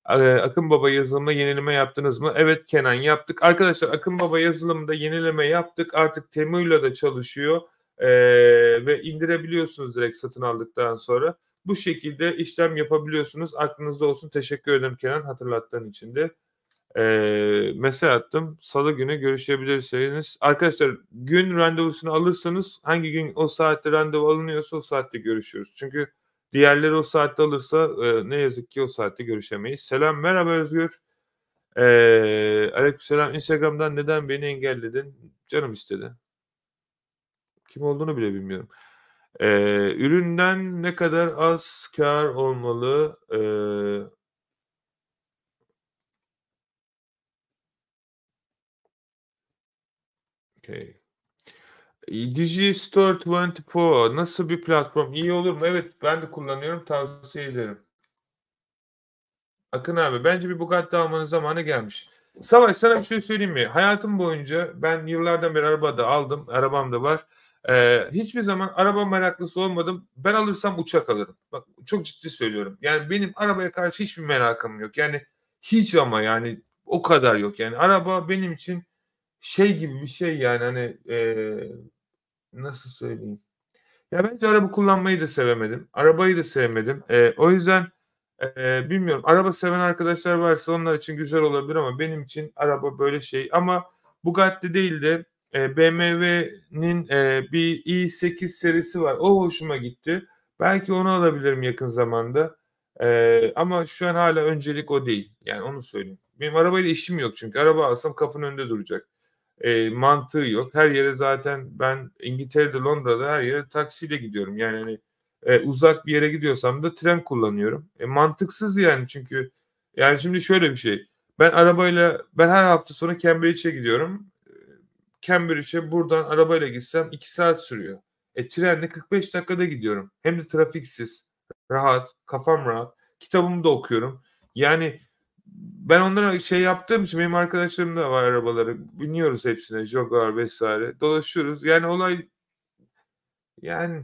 Akın Baba yazılımında yenileme yaptınız mı? Evet Kenan yaptık. Arkadaşlar Akın Baba yazılımında yenileme yaptık. Artık Temu'yla da çalışıyor. Ee, ve indirebiliyorsunuz direkt satın aldıktan sonra. Bu şekilde işlem yapabiliyorsunuz. Aklınızda olsun. Teşekkür ederim Kenan hatırlattığın için de. Ee, mesaj attım. Salı günü görüşebilirsiniz. Arkadaşlar gün randevusunu alırsanız hangi gün o saatte randevu alınıyorsa o saatte görüşüyoruz. Çünkü diğerleri o saatte alırsa e, ne yazık ki o saatte görüşemeyiz. Selam merhaba Özgür. Ee, Aleykümselam Instagram'dan neden beni engelledin? Canım istedi. Kim olduğunu bile bilmiyorum. Ee, üründen ne kadar az kar olmalı? Ee, Okay. Digistore 24 nasıl bir platform? İyi olur mu? Evet ben de kullanıyorum. Tavsiye ederim. Akın abi bence bir Bugatti almanın zamanı gelmiş. Savaş sana bir şey söyleyeyim mi? Hayatım boyunca ben yıllardan beri araba da aldım. Arabam da var. Ee, hiçbir zaman araba meraklısı olmadım. Ben alırsam uçak alırım. Bak çok ciddi söylüyorum. Yani benim arabaya karşı hiçbir merakım yok. Yani hiç ama yani o kadar yok. Yani araba benim için şey gibi bir şey yani hani e, nasıl söyleyeyim? Ya bence araba kullanmayı da sevemedim. Arabayı da sevmedim. E, o yüzden e, bilmiyorum. Araba seven arkadaşlar varsa onlar için güzel olabilir ama benim için araba böyle şey. Ama Bugatti değil de e, BMW'nin e, bir i8 serisi var. O hoşuma gitti. Belki onu alabilirim yakın zamanda. E, ama şu an hala öncelik o değil. Yani onu söyleyeyim. Benim arabayla işim yok çünkü. Araba alsam kapının önünde duracak e, mantığı yok. Her yere zaten ben İngiltere'de Londra'da her yere taksiyle gidiyorum. Yani hani e, uzak bir yere gidiyorsam da tren kullanıyorum. E, mantıksız yani çünkü yani şimdi şöyle bir şey. Ben arabayla ben her hafta sonu Cambridge'e gidiyorum. Cambridge'e buradan arabayla gitsem 2 saat sürüyor. E trenle 45 dakikada gidiyorum. Hem de trafiksiz, rahat, kafam rahat. Kitabımı da okuyorum. Yani ben onlara şey yaptığım için benim arkadaşlarım da var arabaları. Biniyoruz hepsine. Jaguar vesaire. Dolaşıyoruz. Yani olay yani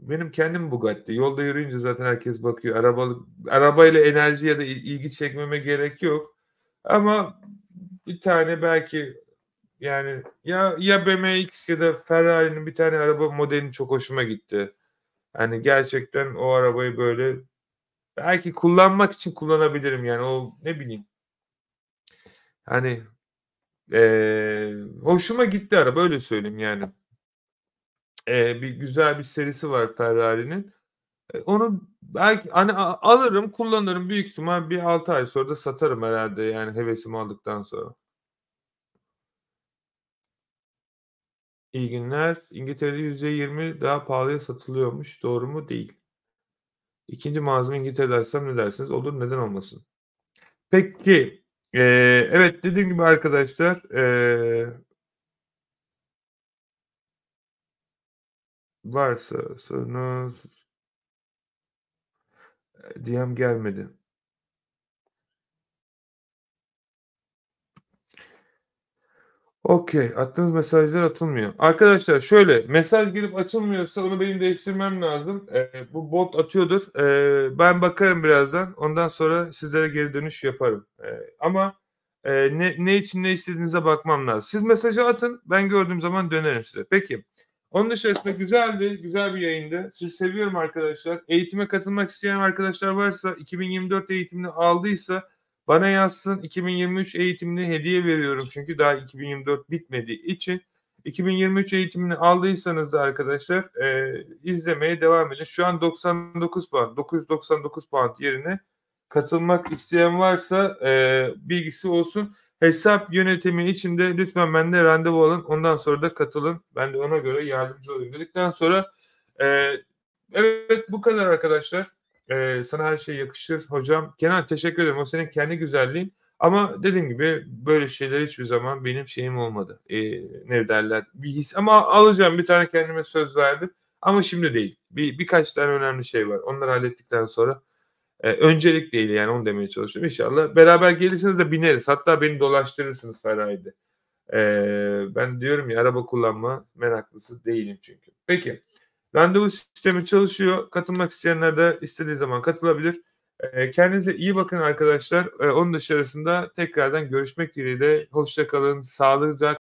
benim kendim Bugatti. Yolda yürüyünce zaten herkes bakıyor. Arabalı, arabayla enerji ya da ilgi çekmeme gerek yok. Ama bir tane belki yani ya ya BMX ya da Ferrari'nin bir tane araba modelini çok hoşuma gitti. Hani gerçekten o arabayı böyle belki kullanmak için kullanabilirim yani o ne bileyim. Hani ee, hoşuma gitti araba öyle söyleyeyim yani. Ee, bir güzel bir serisi var Ferrari'nin. Ee, onu belki hani alırım kullanırım büyük ihtimal bir 6 ay sonra da satarım herhalde yani hevesimi aldıktan sonra. İyi günler. İngiltere'de %20 daha pahalıya satılıyormuş. Doğru mu? Değil. İkinci mağazamı İngiltere'de açsam ne dersiniz? Olur neden olmasın? Peki. Ee, evet dediğim gibi arkadaşlar ee, varsa sorunuz DM gelmedi. Okey. Attığınız mesajlar atılmıyor. Arkadaşlar şöyle mesaj girip açılmıyorsa onu benim değiştirmem lazım. Ee, bu bot atıyordur. Ee, ben bakarım birazdan. Ondan sonra sizlere geri dönüş yaparım. Ee, ama e, ne, ne için ne istediğinize bakmam lazım. Siz mesajı atın. Ben gördüğüm zaman dönerim size. Peki. Onun dışında güzeldi. Güzel bir yayındı. Sizi seviyorum arkadaşlar. Eğitime katılmak isteyen arkadaşlar varsa 2024 eğitimini aldıysa bana yazsın 2023 eğitimini hediye veriyorum çünkü daha 2024 bitmediği için 2023 eğitimini aldıysanız da arkadaşlar e, izlemeye devam edin. Şu an 99 puan, 999 puan yerine katılmak isteyen varsa e, bilgisi olsun. Hesap yönetimi içinde lütfen bende randevu alın. Ondan sonra da katılın. Ben de ona göre yardımcı olayım dedikten sonra e, evet bu kadar arkadaşlar. Ee, sana her şey yakışır hocam. Kenan teşekkür ederim. O senin kendi güzelliğin. Ama dediğim gibi böyle şeyler hiçbir zaman benim şeyim olmadı. Eee, ne derler, bir his ama alacağım. Bir tane kendime söz verdim ama şimdi değil. Bir birkaç tane önemli şey var. Onları hallettikten sonra, eee, öncelik değil yani onu demeye çalışıyorum. İnşallah beraber gelirsiniz de bineriz. Hatta beni dolaştırırsınız Ferrari'de. Eee, ben diyorum ya araba kullanma meraklısı değilim çünkü. Peki, randevu sistemi çalışıyor. Katılmak isteyenler de istediği zaman katılabilir. Eee, kendinize iyi bakın arkadaşlar. Eee, onun dışarısında tekrardan görüşmek dileğiyle. Hoşça kalın, sağlıcak